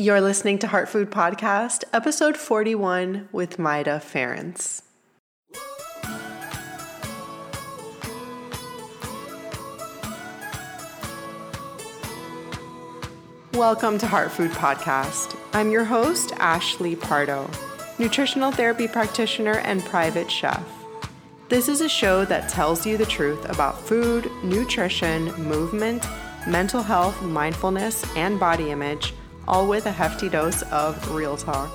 You're listening to Heart Food Podcast, episode 41 with Maida Ference. Welcome to Heart Food Podcast. I'm your host, Ashley Pardo, nutritional therapy practitioner and private chef. This is a show that tells you the truth about food, nutrition, movement, mental health, mindfulness, and body image all with a hefty dose of real talk.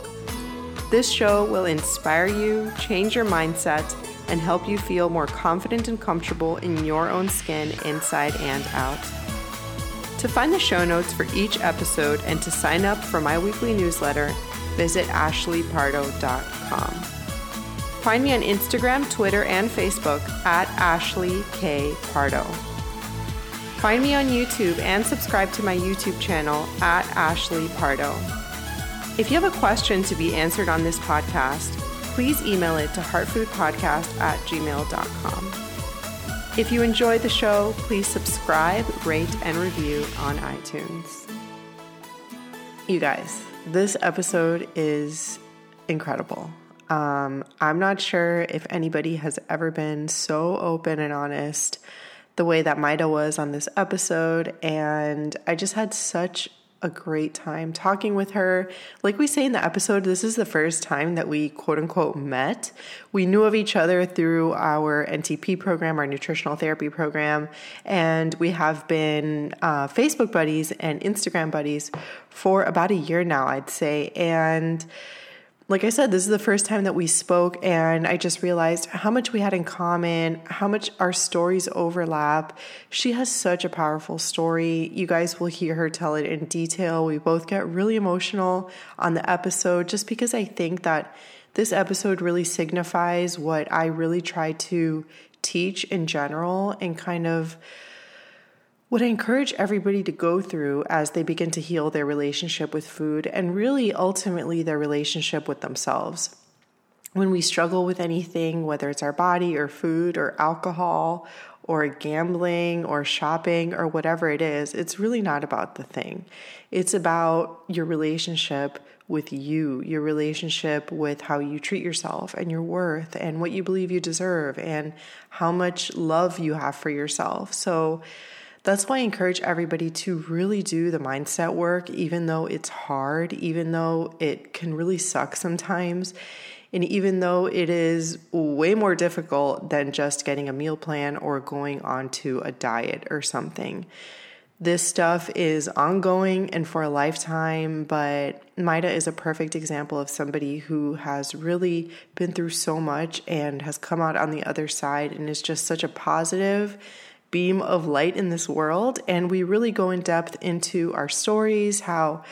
This show will inspire you, change your mindset, and help you feel more confident and comfortable in your own skin inside and out. To find the show notes for each episode and to sign up for my weekly newsletter, visit ashleypardo.com. Find me on Instagram, Twitter, and Facebook at Ashley K. Pardo. Find me on YouTube and subscribe to my YouTube channel at Ashley Pardo. If you have a question to be answered on this podcast, please email it to heartfoodpodcast at gmail.com. If you enjoyed the show, please subscribe, rate, and review on iTunes. You guys, this episode is incredible. Um, I'm not sure if anybody has ever been so open and honest the way that Maida was on this episode. And I just had such a great time talking with her. Like we say in the episode, this is the first time that we quote unquote met. We knew of each other through our NTP program, our nutritional therapy program, and we have been uh, Facebook buddies and Instagram buddies for about a year now, I'd say. And like I said, this is the first time that we spoke, and I just realized how much we had in common, how much our stories overlap. She has such a powerful story. You guys will hear her tell it in detail. We both get really emotional on the episode just because I think that this episode really signifies what I really try to teach in general and kind of what I encourage everybody to go through as they begin to heal their relationship with food and really ultimately their relationship with themselves. When we struggle with anything, whether it's our body or food or alcohol or gambling or shopping or whatever it is, it's really not about the thing. It's about your relationship with you, your relationship with how you treat yourself and your worth and what you believe you deserve and how much love you have for yourself. So, that's why I encourage everybody to really do the mindset work, even though it's hard, even though it can really suck sometimes. And even though it is way more difficult than just getting a meal plan or going onto a diet or something. This stuff is ongoing and for a lifetime, but Maida is a perfect example of somebody who has really been through so much and has come out on the other side and is just such a positive beam of light in this world. And we really go in depth into our stories, how,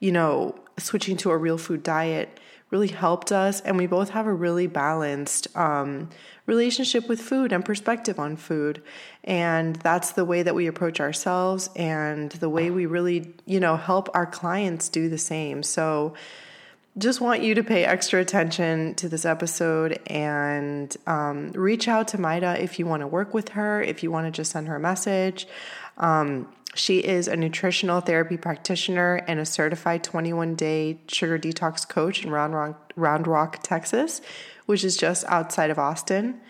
you know, switching to a real food diet really helped us. And we both have a really balanced um, relationship with food and perspective on food. And that's the way that we approach ourselves and the way we really, you know, help our clients do the same. So, just want you to pay extra attention to this episode and um, reach out to Maida if you want to work with her, if you want to just send her a message. Um, she is a nutritional therapy practitioner and a certified 21 day sugar detox coach in Round Rock, Round Rock, Texas, which is just outside of Austin.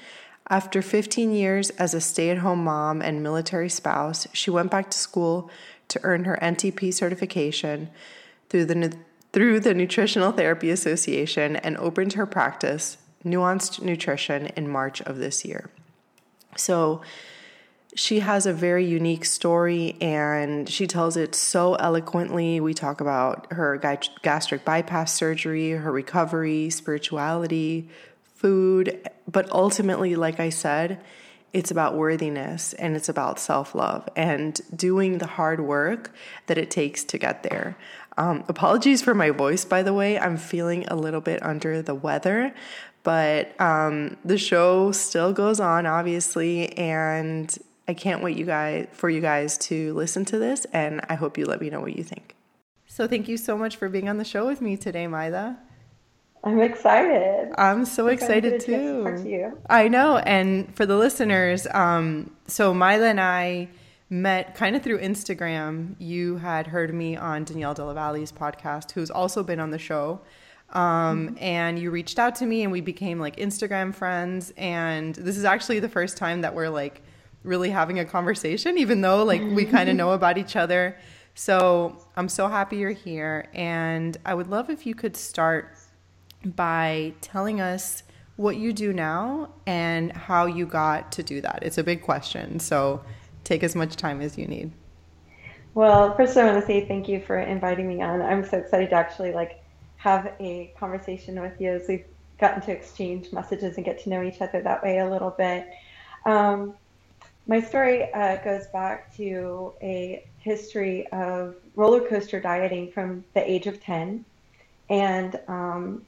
After 15 years as a stay at home mom and military spouse, she went back to school to earn her NTP certification through the through the Nutritional Therapy Association and opened her practice, Nuanced Nutrition, in March of this year. So, she has a very unique story and she tells it so eloquently. We talk about her gastric bypass surgery, her recovery, spirituality, food, but ultimately, like I said, it's about worthiness and it's about self love and doing the hard work that it takes to get there. Um, apologies for my voice, by the way. I'm feeling a little bit under the weather, but um, the show still goes on, obviously, and I can't wait you guys for you guys to listen to this, and I hope you let me know what you think. So, thank you so much for being on the show with me today, Maida. I'm excited. I'm so I'm excited too. To I know. And for the listeners, um, so Maida and I met kind of through Instagram. You had heard me on Danielle Della Valle's podcast, who's also been on the show. Um, mm-hmm. and you reached out to me and we became like Instagram friends. And this is actually the first time that we're like really having a conversation, even though like we kind of know about each other. So I'm so happy you're here. And I would love if you could start by telling us what you do now and how you got to do that. It's a big question. So take as much time as you need. Well, first I want to say thank you for inviting me on. I'm so excited to actually like have a conversation with you as we've gotten to exchange messages and get to know each other that way a little bit. Um, my story uh, goes back to a history of roller coaster dieting from the age of 10. And um,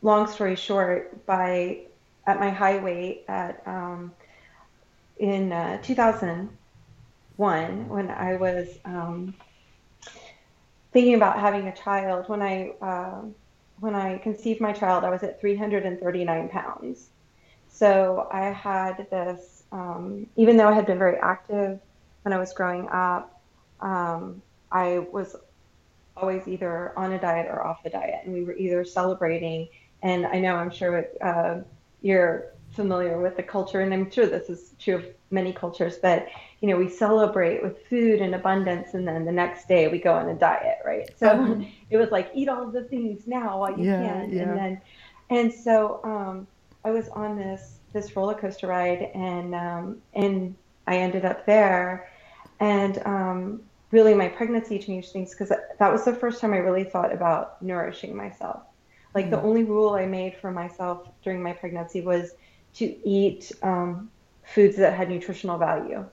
long story short, by at my high weight at um, in uh, 2001, when I was um, thinking about having a child, when I uh, when I conceived my child, I was at 339 pounds. So I had this, um, even though I had been very active when I was growing up, um, I was always either on a diet or off the diet, and we were either celebrating. And I know I'm sure uh, you're familiar with the culture, and I'm sure this is true of many cultures, but you know, we celebrate with food and abundance, and then the next day we go on a diet, right? So mm-hmm. it was like eat all the things now while you yeah, can, yeah. and then, and so um, I was on this this roller coaster ride, and um, and I ended up there, and um, really my pregnancy changed things because that was the first time I really thought about nourishing myself. Like mm-hmm. the only rule I made for myself during my pregnancy was to eat um, foods that had nutritional value.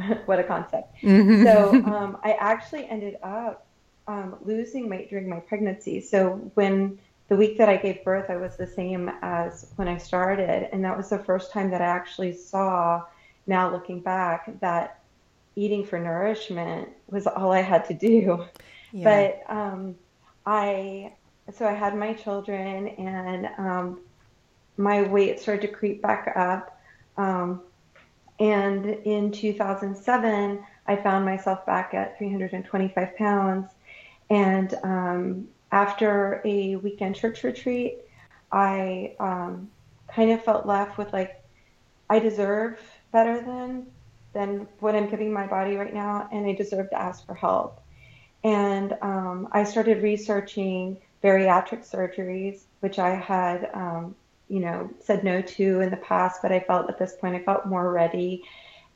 what a concept. Mm-hmm. So um, I actually ended up um, losing weight during my pregnancy. So when the week that I gave birth, I was the same as when I started. And that was the first time that I actually saw, now looking back, that eating for nourishment was all I had to do. Yeah. But um, I, so I had my children and um, my weight started to creep back up. Um, and in 2007, I found myself back at 325 pounds. And um, after a weekend church retreat, I um, kind of felt left with like, I deserve better than than what I'm giving my body right now, and I deserve to ask for help. And um, I started researching bariatric surgeries, which I had, um, you know, said no to in the past, but I felt at this point I felt more ready.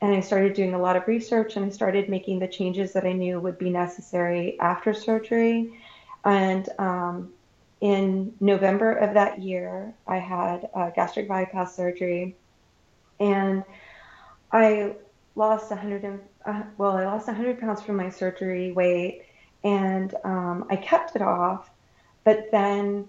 And I started doing a lot of research and I started making the changes that I knew would be necessary after surgery. And um, in November of that year, I had gastric bypass surgery. And I lost 100 and, uh, well, I lost 100 pounds from my surgery weight, and um, I kept it off, but then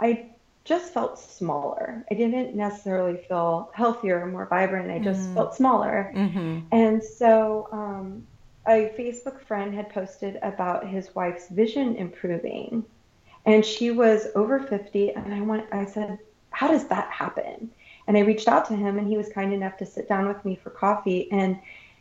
I just felt smaller. I didn't necessarily feel healthier or more vibrant. I just mm. felt smaller. Mm-hmm. And so um, a Facebook friend had posted about his wife's vision improving, and she was over 50. And I went, I said, "How does that happen?" And I reached out to him, and he was kind enough to sit down with me for coffee. And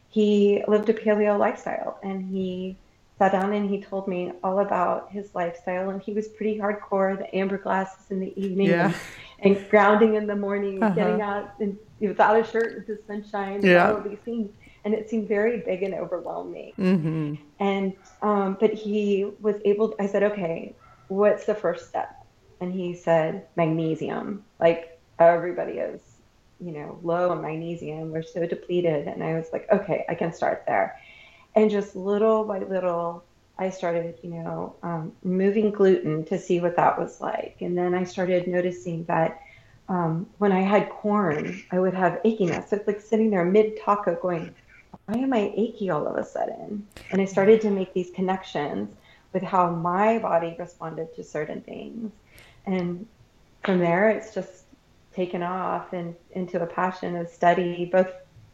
he lived a paleo lifestyle, and he sat down and he told me all about his lifestyle. And he was pretty hardcore: the amber glasses in the evening, yeah. and, and, grounding in the morning, uh-huh. getting out and, without a shirt into sunshine, yeah. all these things. And it seemed very big and overwhelming. Mm-hmm. And um, but he was able. To, I said, "Okay, what's the first step?" And he said, "Magnesium." Like everybody is, you know, low on magnesium. We're so depleted. And I was like, okay, I can start there. And just little by little, I started, you know, um, removing gluten to see what that was like. And then I started noticing that um, when I had corn, I would have achiness. So it's like sitting there mid taco going, why am I achy all of a sudden? And I started to make these connections with how my body responded to certain things. And from there, it's just taken off and into a passion of study, both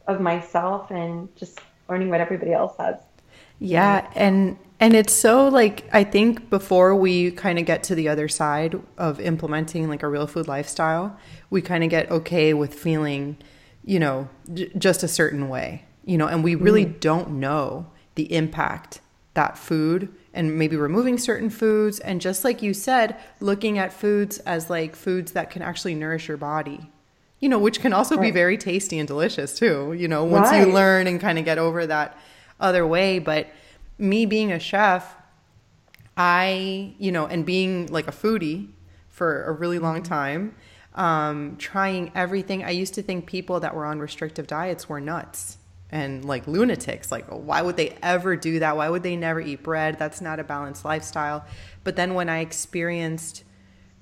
of myself and just learning what everybody else has. Yeah, and and it's so like I think before we kind of get to the other side of implementing like a real food lifestyle, we kind of get okay with feeling, you know, j- just a certain way you know, and we really mm. don't know the impact that food and maybe removing certain foods and just like you said looking at foods as like foods that can actually nourish your body you know which can also right. be very tasty and delicious too you know once right. you learn and kind of get over that other way but me being a chef i you know and being like a foodie for a really long mm-hmm. time um, trying everything i used to think people that were on restrictive diets were nuts and like lunatics like why would they ever do that why would they never eat bread that's not a balanced lifestyle but then when i experienced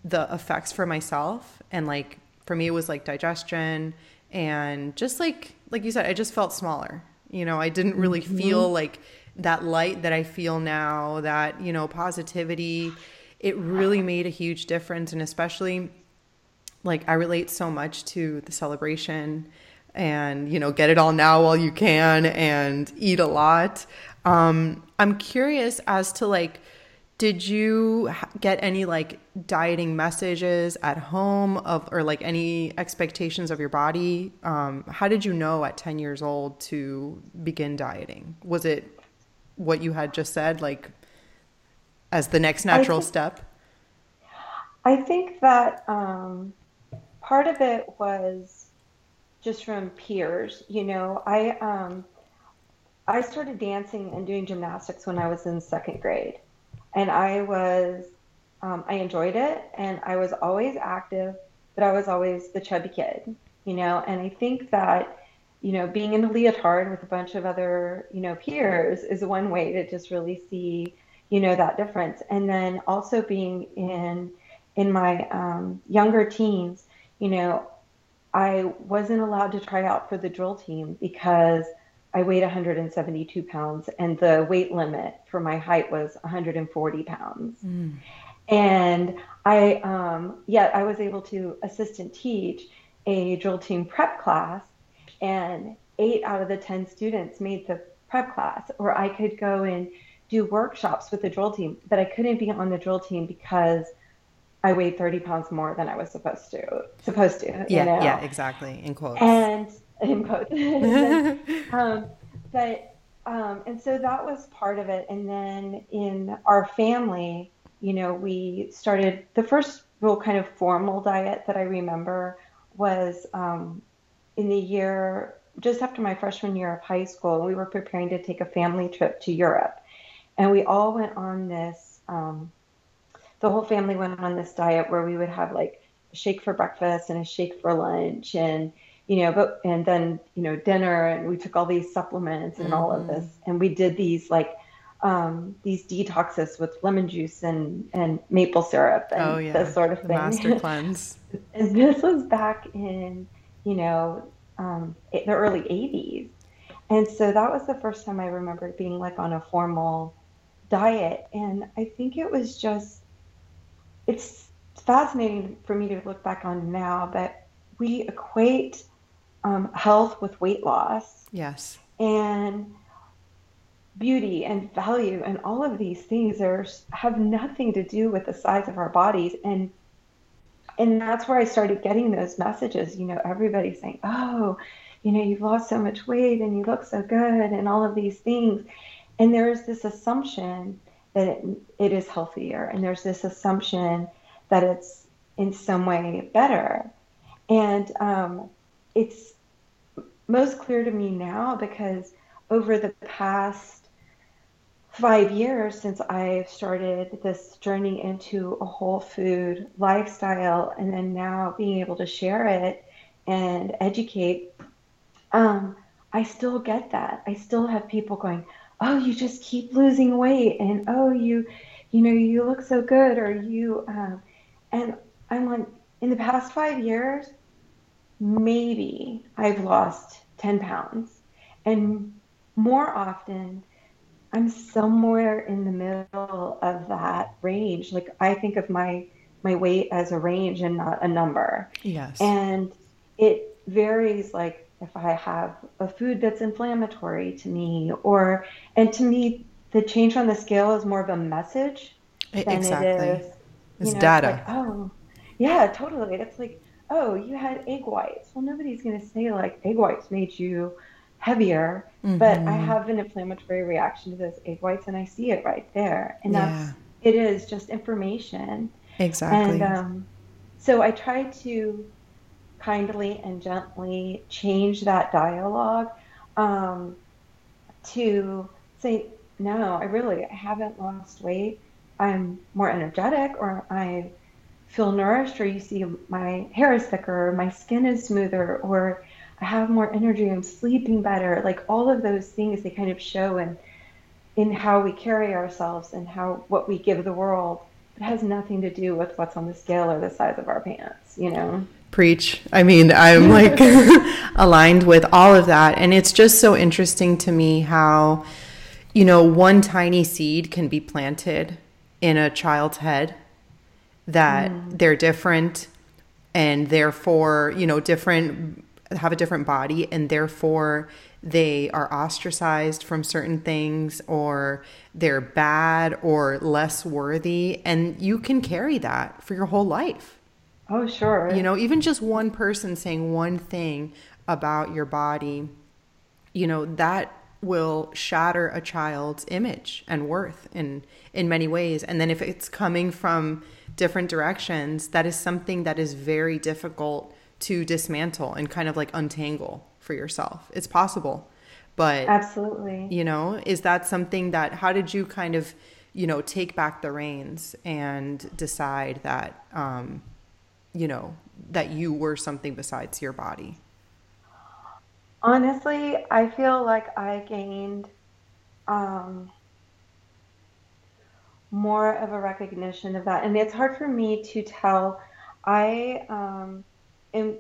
the effects for myself and like for me it was like digestion and just like like you said i just felt smaller. You know i didn't really mm-hmm. feel like that light that i feel now that you know positivity. It really made a huge difference and especially like i relate so much to the celebration and you know get it all now while you can and eat a lot. Um, i'm curious as to like did you get any like dieting messages at home of or like any expectations of your body um, how did you know at 10 years old to begin dieting was it what you had just said like as the next natural I think, step i think that um, part of it was just from peers. You know, I um, I started dancing and doing gymnastics when I was in second grade, and I was um, I enjoyed it, and I was always active, but I was always the chubby kid. You know, and I think that you know being in a leotard with a bunch of other you know peers is one way to just really see you know that difference, and then also being in in my um, younger teens, you know, I wasn't allowed to try out for the drill team because I weighed 172 pounds and the weight limit for my height was 140 pounds. Mm. And I, um, yet I was able to assistant teach a drill team prep class, and eight out of the 10 students made the prep class, or I could go and do workshops with the drill team, but I couldn't be on the drill team because I weighed 30 pounds more than I was supposed to, supposed to. Yeah, you know? yeah, exactly. In quotes. And in quotes. um, but, um, and so that was part of it. And then in our family, you know, we started the first real kind of formal diet that I remember was um, in the year just after my freshman year of high school. We were preparing to take a family trip to Europe, and we all went on this um, the whole family went on this diet where we would have like a shake for breakfast and a shake for lunch and you know but and then you know dinner and we took all these supplements and mm-hmm. all of mm-hmm. this and we did these like um, these detoxes with lemon juice and and maple syrup and oh, yeah. this sort of thing. The master cleanse. and this was back in you know um, the early 80s, and so that was the first time I remember being like on a formal diet, and I think it was just it's fascinating for me to look back on now, but we equate um, health with weight loss. Yes. And beauty and value and all of these things are have nothing to do with the size of our bodies and and that's where I started getting those messages you know everybody saying oh you know you've lost so much weight and you look so good and all of these things and there's this assumption that it, it is healthier. And there's this assumption that it's in some way better. And um, it's most clear to me now because over the past five years since I started this journey into a whole food lifestyle, and then now being able to share it and educate, um, I still get that. I still have people going, oh you just keep losing weight and oh you you know you look so good or you um, and i'm like in the past five years maybe i've lost 10 pounds and more often i'm somewhere in the middle of that range like i think of my my weight as a range and not a number yes and it varies like if I have a food that's inflammatory to me, or and to me, the change on the scale is more of a message than exactly. it is. It's know, data. It's like, oh, yeah, totally. It's like, oh, you had egg whites. Well, nobody's going to say like egg whites made you heavier, mm-hmm. but I mm-hmm. have an inflammatory reaction to those egg whites and I see it right there. And that's, it is just information. Exactly. And um, so I try to kindly and gently change that dialogue um, to say, no, I really I haven't lost weight. I'm more energetic or I feel nourished or you see my hair is thicker or my skin is smoother or I have more energy, I'm sleeping better. Like all of those things they kind of show in in how we carry ourselves and how what we give the world. It has nothing to do with what's on the scale or the size of our pants, you know. Preach. I mean, I'm like aligned with all of that. And it's just so interesting to me how, you know, one tiny seed can be planted in a child's head that mm. they're different and therefore, you know, different have a different body and therefore they are ostracized from certain things or they're bad or less worthy and you can carry that for your whole life. Oh, sure. You know, even just one person saying one thing about your body, you know, that will shatter a child's image and worth in in many ways. And then if it's coming from different directions, that is something that is very difficult to dismantle and kind of like untangle for yourself. It's possible. But Absolutely. You know, is that something that how did you kind of, you know, take back the reins and decide that um you know, that you were something besides your body? Honestly, I feel like I gained um, more of a recognition of that. And it's hard for me to tell. I um, am,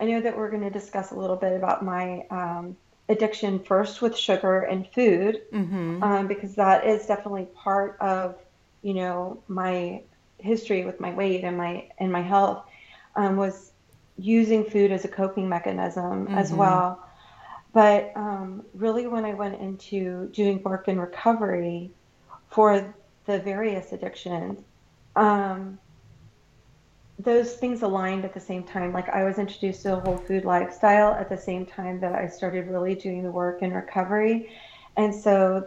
I know that we're going to discuss a little bit about my um, addiction first with sugar and food, mm-hmm. um, because that is definitely part of, you know, my history with my weight and my and my health um, was using food as a coping mechanism mm-hmm. as well. But um, really, when I went into doing work in recovery for the various addictions, um, those things aligned at the same time. Like I was introduced to a whole food lifestyle at the same time that I started really doing the work in recovery. And so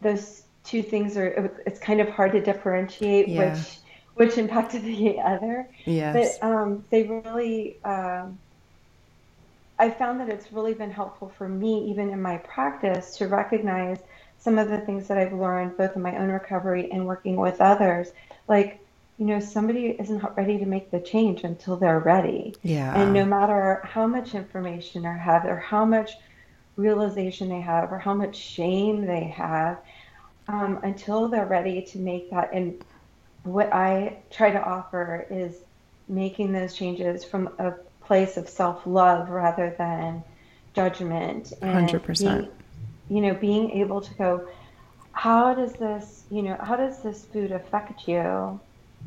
those two things are, it's kind of hard to differentiate yeah. which which impacted the other. Yes. But um, they really, um, I found that it's really been helpful for me, even in my practice, to recognize some of the things that I've learned both in my own recovery and working with others. Like, you know, somebody isn't ready to make the change until they're ready. Yeah. And no matter how much information they have, or how much realization they have, or how much shame they have, um, until they're ready to make that and what I try to offer is making those changes from a place of self love rather than judgment. And 100%. Being, you know, being able to go, how does this, you know, how does this food affect you?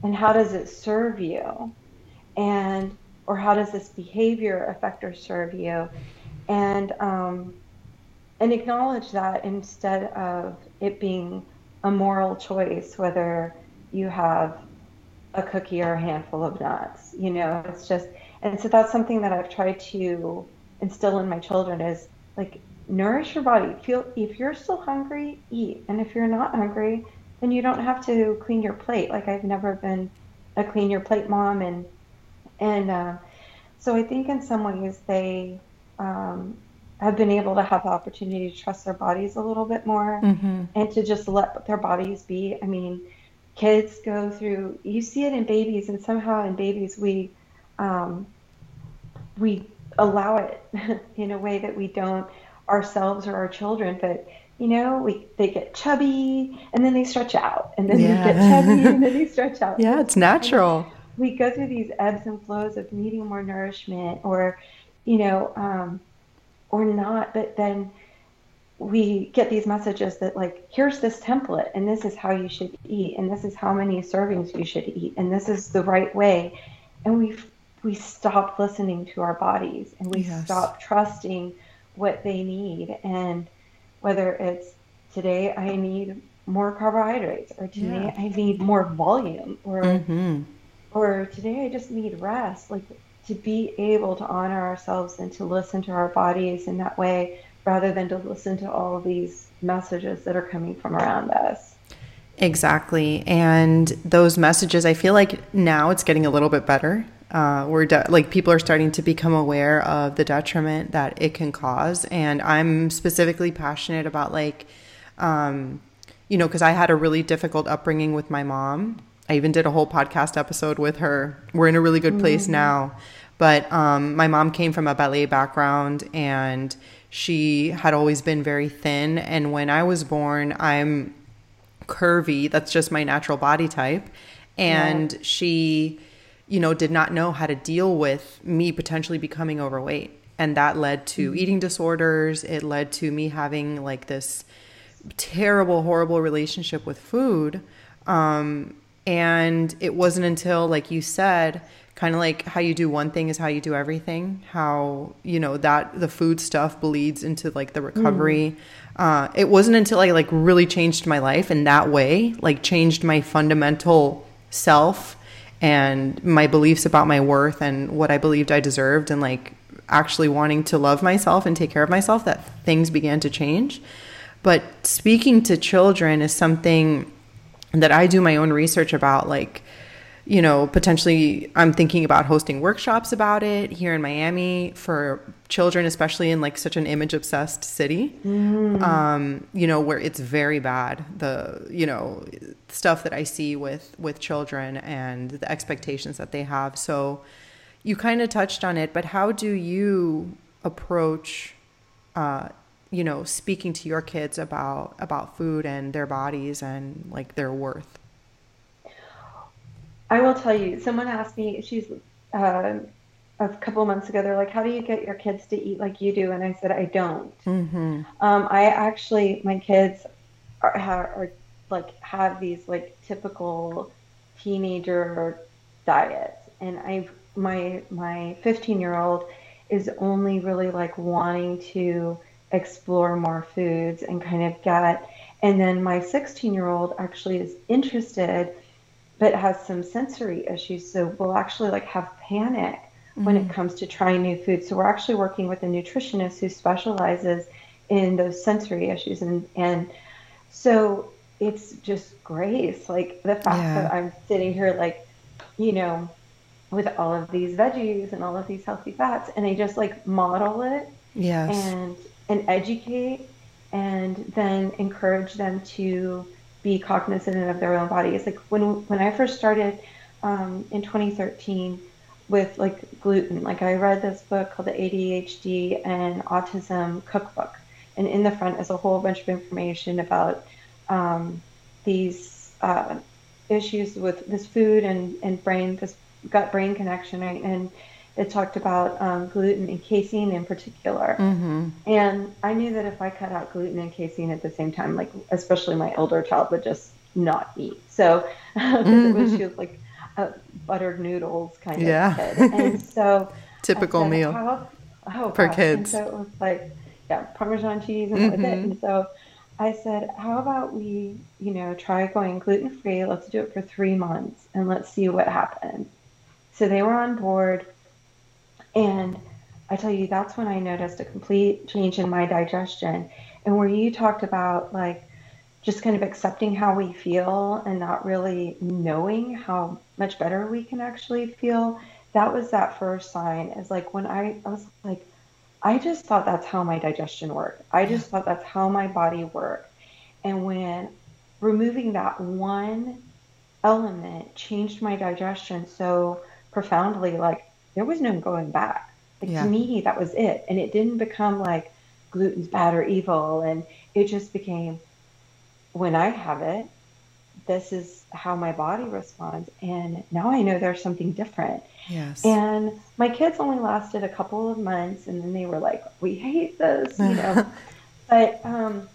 And how does it serve you? And, or how does this behavior affect or serve you? And, um, and acknowledge that instead of it being a moral choice, whether you have a cookie or a handful of nuts. You know, it's just, and so that's something that I've tried to instill in my children is like nourish your body. Feel if you're still hungry, eat, and if you're not hungry, then you don't have to clean your plate. Like I've never been a clean your plate mom, and and uh, so I think in some ways they um, have been able to have the opportunity to trust their bodies a little bit more mm-hmm. and to just let their bodies be. I mean kids go through you see it in babies and somehow in babies we um, we allow it in a way that we don't ourselves or our children but you know we they get chubby and then they stretch out and then yeah. they get chubby and then they stretch out yeah it's natural we go through these ebbs and flows of needing more nourishment or you know um, or not but then we get these messages that like here's this template and this is how you should eat and this is how many servings you should eat and this is the right way and we we stop listening to our bodies and we yes. stop trusting what they need and whether it's today i need more carbohydrates or today yeah. i need more volume or mm-hmm. or today i just need rest like to be able to honor ourselves and to listen to our bodies in that way rather than to listen to all of these messages that are coming from around us. Exactly. And those messages, I feel like now it's getting a little bit better. Uh, we're de- like people are starting to become aware of the detriment that it can cause. And I'm specifically passionate about like, um, you know, because I had a really difficult upbringing with my mom. I even did a whole podcast episode with her. We're in a really good place mm-hmm. now. But um, my mom came from a ballet background and she had always been very thin. And when I was born, I'm curvy. That's just my natural body type. And yeah. she, you know, did not know how to deal with me potentially becoming overweight. And that led to mm-hmm. eating disorders. It led to me having like this terrible, horrible relationship with food. Um, and it wasn't until, like you said, kind of like how you do one thing is how you do everything how you know that the food stuff bleeds into like the recovery mm. Uh, it wasn't until i like really changed my life in that way like changed my fundamental self and my beliefs about my worth and what i believed i deserved and like actually wanting to love myself and take care of myself that things began to change. But speaking to children is something that i do my own research about like you know, potentially I'm thinking about hosting workshops about it here in Miami for children, especially in like such an image obsessed city, mm. um, you know, where it's very bad. The, you know, stuff that I see with, with children and the expectations that they have. So you kind of touched on it, but how do you approach, uh, you know, speaking to your kids about, about food and their bodies and like their worth? I will tell you, someone asked me, she's uh, a couple months ago, they're like, how do you get your kids to eat like you do? And I said, I don't. Mm-hmm. Um, I actually, my kids are, are like, have these like typical teenager diets. And I, my, my 15 year old is only really like wanting to explore more foods and kind of get, and then my 16 year old actually is interested but has some sensory issues. So we'll actually like have panic mm-hmm. when it mm-hmm. comes to trying new foods. So we're actually working with a nutritionist who specializes in those sensory issues. And, and so it's just grace. Like the fact yeah. that I'm sitting here, like, you know, with all of these veggies and all of these healthy fats, and I just like model it yes. and, and educate and then encourage them to be cognizant of their own bodies. Like when when I first started um, in 2013 with like gluten, like I read this book called the ADHD and Autism Cookbook, and in the front is a whole bunch of information about um, these uh, issues with this food and and brain, this gut brain connection, right? And it talked about um, gluten and casein in particular. Mm-hmm. And I knew that if I cut out gluten and casein at the same time, like especially my older child would just not eat. So mm-hmm. it was just like a buttered noodles kind of yeah. kid. And so typical said, meal how, oh, for gosh. kids. And so it was like yeah, Parmesan cheese and mm-hmm. it. And so I said, how about we, you know, try going gluten free? Let's do it for three months and let's see what happens. So they were on board and I tell you, that's when I noticed a complete change in my digestion. And where you talked about like just kind of accepting how we feel and not really knowing how much better we can actually feel, that was that first sign. Is like when I, I was like, I just thought that's how my digestion worked. I just thought that's how my body worked. And when removing that one element changed my digestion so profoundly, like there was no going back. Like yeah. to me, that was it. And it didn't become like gluten's bad or evil. And it just became when I have it, this is how my body responds. And now I know there's something different. Yes. And my kids only lasted a couple of months and then they were like, we hate this, you know. but um,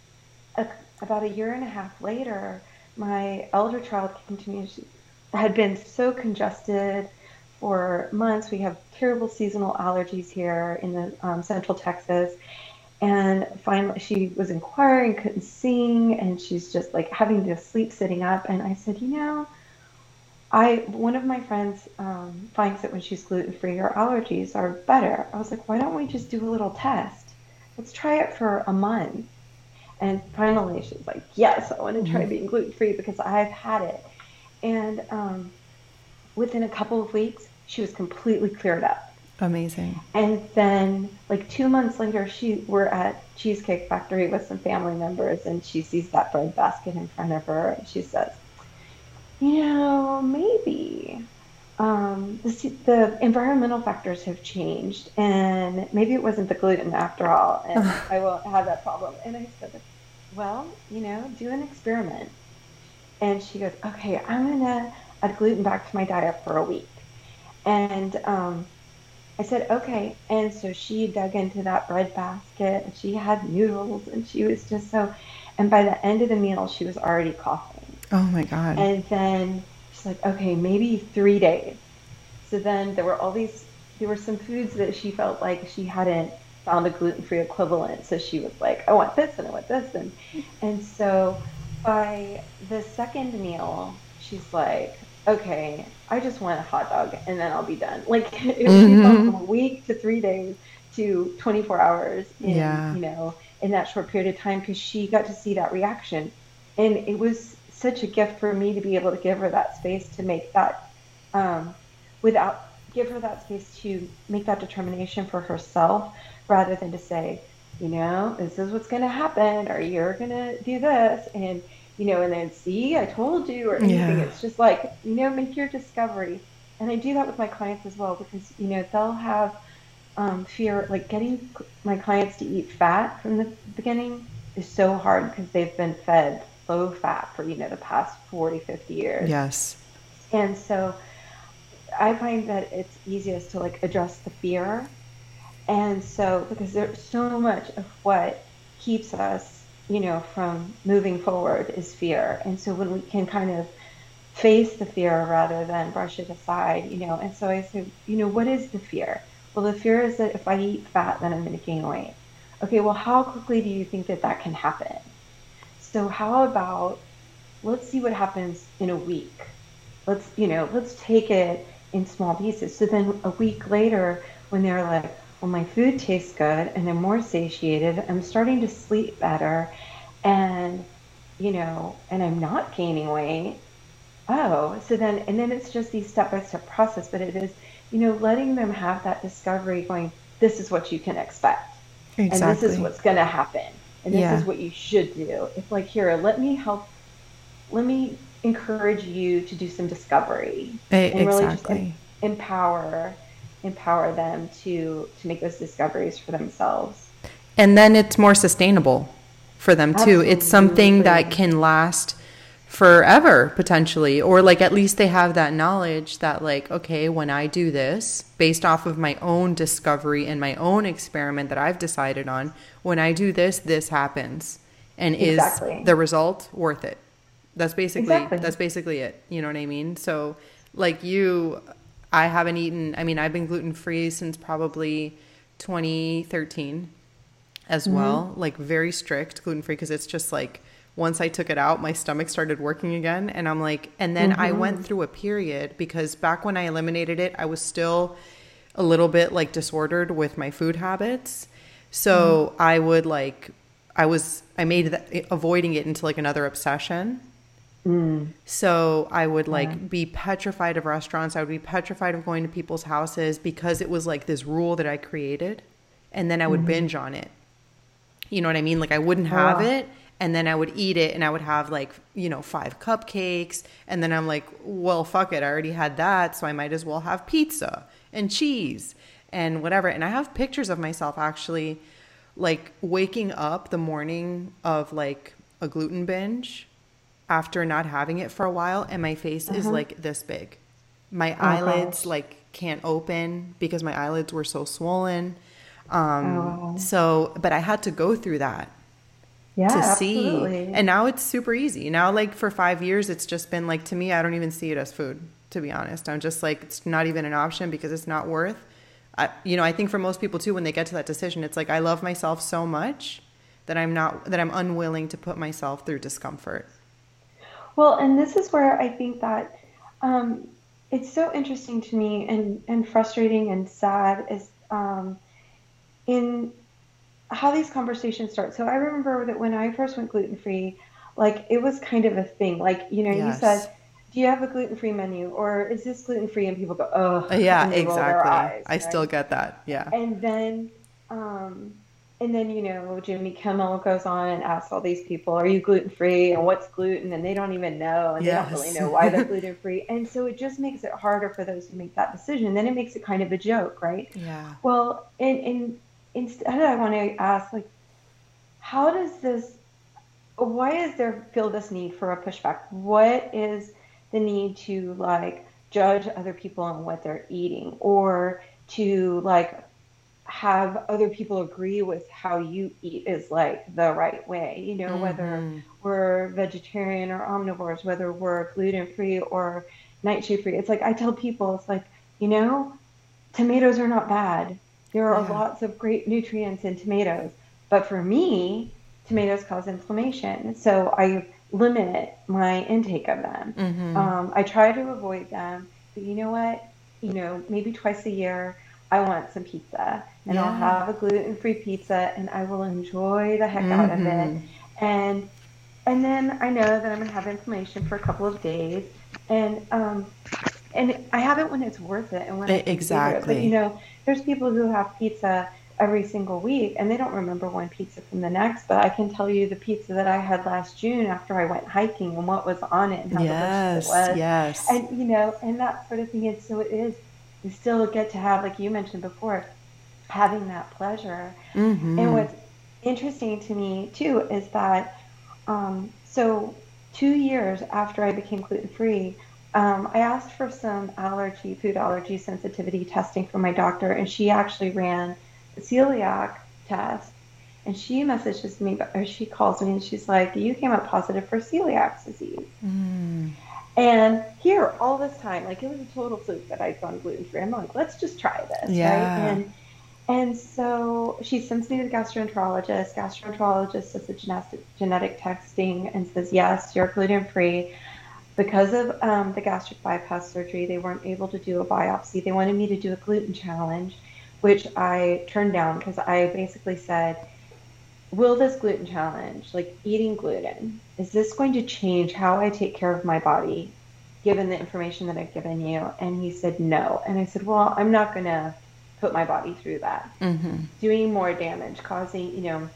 a, about a year and a half later, my elder child came to me. She had been so congested for months. We have terrible seasonal allergies here in the um, central Texas. And finally, she was inquiring, couldn't sing, and she's just like having to sleep sitting up. And I said, you know, I one of my friends um, finds that when she's gluten free, her allergies are better. I was like, why don't we just do a little test? let's try it for a month. And finally, she's like, yes, I want to try mm-hmm. being gluten free because I've had it. And um, within a couple of weeks, she was completely cleared up. Amazing. And then, like two months later, she we're at Cheesecake Factory with some family members, and she sees that bread basket in front of her, and she says, "You know, maybe um, the, the environmental factors have changed, and maybe it wasn't the gluten after all, and I won't have that problem." And I said, "Well, you know, do an experiment." And she goes, "Okay, I'm gonna add gluten back to my diet for a week," and um, I said, okay. And so she dug into that bread basket and she had noodles and she was just so, and by the end of the meal, she was already coughing. Oh my God. And then she's like, okay, maybe three days. So then there were all these, there were some foods that she felt like she hadn't found a gluten free equivalent. So she was like, I want this and I want this. And, and so by the second meal, she's like, okay, I just want a hot dog and then I'll be done. Like it mm-hmm. from a week to three days to 24 hours in, yeah. you know, in that short period of time because she got to see that reaction. And it was such a gift for me to be able to give her that space to make that, um, without, give her that space to make that determination for herself rather than to say, you know, this is what's going to happen or you're going to do this. And, you know, and then see, I told you, or anything. Yeah. It's just like, you know, make your discovery. And I do that with my clients as well because, you know, they'll have um, fear, like getting my clients to eat fat from the beginning is so hard because they've been fed low fat for, you know, the past 40, 50 years. Yes. And so I find that it's easiest to like address the fear. And so, because there's so much of what keeps us you know, from moving forward is fear. And so when we can kind of face the fear rather than brush it aside, you know, and so I said, you know, what is the fear? Well, the fear is that if I eat fat, then I'm going to gain weight. Okay, well, how quickly do you think that that can happen? So how about let's see what happens in a week. Let's, you know, let's take it in small pieces. So then a week later, when they're like, well, my food tastes good and I'm more satiated. I'm starting to sleep better and, you know, and I'm not gaining weight. Oh, so then, and then it's just these step by step process, but it is, you know, letting them have that discovery going, this is what you can expect. Exactly. And this is what's going to happen. And this yeah. is what you should do. It's like, here, let me help, let me encourage you to do some discovery. and really exactly. empower empower them to to make those discoveries for themselves. And then it's more sustainable for them too. It's something that can last forever potentially. Or like at least they have that knowledge that like okay when i do this based off of my own discovery and my own experiment that i've decided on when i do this this happens. And exactly. is the result worth it? That's basically exactly. that's basically it. You know what i mean? So like you I haven't eaten, I mean, I've been gluten free since probably 2013 as mm-hmm. well, like very strict gluten free because it's just like once I took it out, my stomach started working again. And I'm like, and then mm-hmm. I went mm-hmm. through a period because back when I eliminated it, I was still a little bit like disordered with my food habits. So mm-hmm. I would like, I was, I made that, avoiding it into like another obsession. Mm. So I would like yeah. be petrified of restaurants. I would be petrified of going to people's houses because it was like this rule that I created. And then I would mm-hmm. binge on it. You know what I mean? Like I wouldn't have oh. it and then I would eat it and I would have like, you know, five cupcakes. And then I'm like, well, fuck it. I already had that. So I might as well have pizza and cheese and whatever. And I have pictures of myself actually like waking up the morning of like a gluten binge after not having it for a while and my face uh-huh. is like this big. My oh, eyelids like can't open because my eyelids were so swollen. Um oh. so but I had to go through that. Yeah, to absolutely. see. And now it's super easy. Now like for 5 years it's just been like to me I don't even see it as food to be honest. I'm just like it's not even an option because it's not worth I, you know, I think for most people too when they get to that decision it's like I love myself so much that I'm not that I'm unwilling to put myself through discomfort. Well, and this is where I think that um, it's so interesting to me and, and frustrating and sad is um, in how these conversations start. So I remember that when I first went gluten free, like it was kind of a thing. Like, you know, yes. you said, do you have a gluten free menu or is this gluten free? And people go, oh, yeah, exactly. Eyes, I right? still get that. Yeah. And then, um, and then you know Jimmy Kimmel goes on and asks all these people, "Are you gluten free?" and what's gluten, and they don't even know, and yes. they don't really know why they're gluten free, and so it just makes it harder for those to make that decision. Then it makes it kind of a joke, right? Yeah. Well, and, and instead, I want to ask, like, how does this? Why is there feel this need for a pushback? What is the need to like judge other people on what they're eating, or to like have other people agree with how you eat is like the right way. You know, mm-hmm. whether we're vegetarian or omnivores, whether we're gluten free or nightshade free. It's like I tell people, it's like, you know, tomatoes are not bad. There are yeah. lots of great nutrients in tomatoes. But for me, tomatoes cause inflammation. So I limit my intake of them. Mm-hmm. Um, I try to avoid them. But you know what? You know, maybe twice a year, I want some pizza and yeah. I'll have a gluten free pizza and I will enjoy the heck mm-hmm. out of it. Mm-hmm. And and then I know that I'm gonna have inflammation for a couple of days. And um and I have it when it's worth it and when exactly. It. But you know, there's people who have pizza every single week and they don't remember one pizza from the next, but I can tell you the pizza that I had last June after I went hiking and what was on it and how yes, delicious it was. Yes. And you know, and that sort of thing is so it is you still get to have, like you mentioned before, having that pleasure. Mm-hmm. And what's interesting to me too is that, um, so two years after I became gluten free, um, I asked for some allergy, food allergy sensitivity testing from my doctor, and she actually ran a celiac test. And she messages me, or she calls me, and she's like, "You came up positive for celiac disease." Mm. And here, all this time, like it was a total fluke that I'd gone gluten free. I'm like, let's just try this, yeah. right? And and so she sends me to the gastroenterologist. Gastroenterologist does the genetic genetic testing and says, yes, you're gluten free. Because of um, the gastric bypass surgery, they weren't able to do a biopsy. They wanted me to do a gluten challenge, which I turned down because I basically said, will this gluten challenge, like eating gluten, is this going to change how I take care of my body given the information that I've given you? And he said, no. And I said, well, I'm not going to put my body through that. Mm-hmm. Doing more damage, causing, you know,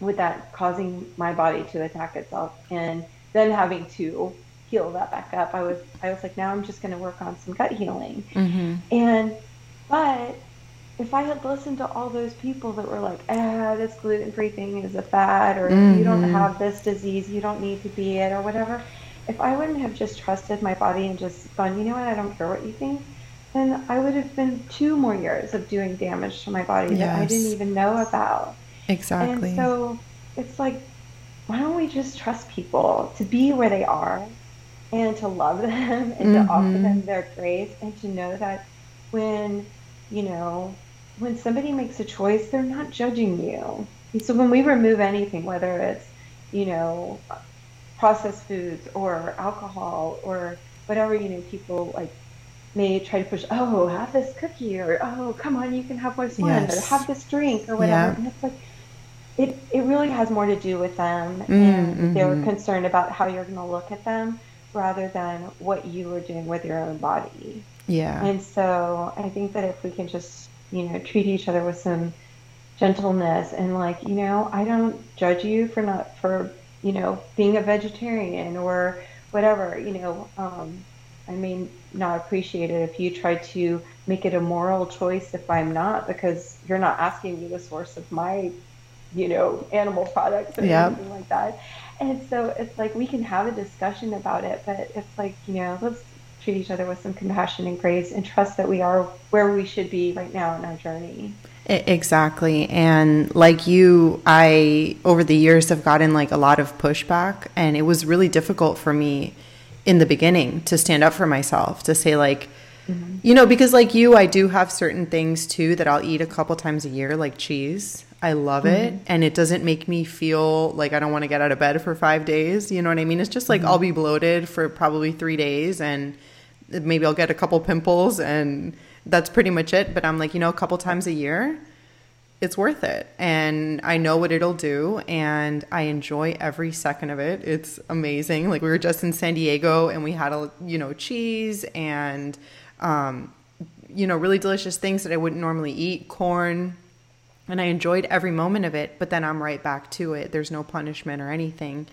with that, causing my body to attack itself and then having to heal that back up. I was, I was like, now I'm just going to work on some gut healing. Mm-hmm. And, if I had listened to all those people that were like, ah, this gluten free thing is a fad, or mm-hmm. you don't mm-hmm. have this disease, you don't need to be it, or whatever, if I wouldn't have just trusted my body and just gone, you know what, I don't care what you think, then I would have been two more years of doing damage to my body yes. that I didn't even know about. Exactly. And so it's like, why don't we just trust people to be where they are and to love them and mm-hmm. to offer mm-hmm. them their grace and to know that when, you know, when somebody makes a choice, they're not judging you. So when we remove anything, whether it's, you know, processed foods or alcohol or whatever, you know, people like may try to push, oh, have this cookie or, oh, come on, you can have what's one yes. or have this drink or whatever. Yeah. And it's like, it, it really has more to do with them mm, and mm-hmm. they're concerned about how you're going to look at them rather than what you are doing with your own body. Yeah. And so I think that if we can just you know, treat each other with some gentleness and like, you know, I don't judge you for not for, you know, being a vegetarian or whatever, you know, um, I may not appreciate it if you try to make it a moral choice if I'm not because you're not asking me the source of my, you know, animal products or yep. anything like that. And so it's like we can have a discussion about it, but it's like, you know, let's treat each other with some compassion and grace and trust that we are where we should be right now in our journey. Exactly. And like you, I, over the years, have gotten like a lot of pushback, and it was really difficult for me in the beginning to stand up for myself, to say, like, mm-hmm. you know, because like you, I do have certain things too that I'll eat a couple times a year, like cheese. I love mm-hmm. it. And it doesn't make me feel like I don't want to get out of bed for five days. You know what I mean? It's just like mm-hmm. I'll be bloated for probably three days and maybe I'll get a couple pimples and that's pretty much it. But I'm like, you know, a couple times a year, it's worth it. And i know what it'll do and i enjoy every second of it. It's amazing. Like we were just in san diego and we had a you know cheese and um, you know really delicious things that i wouldn't normally eat corn. And i enjoyed every moment of it but then i'm right back to it. There's no punishment or anything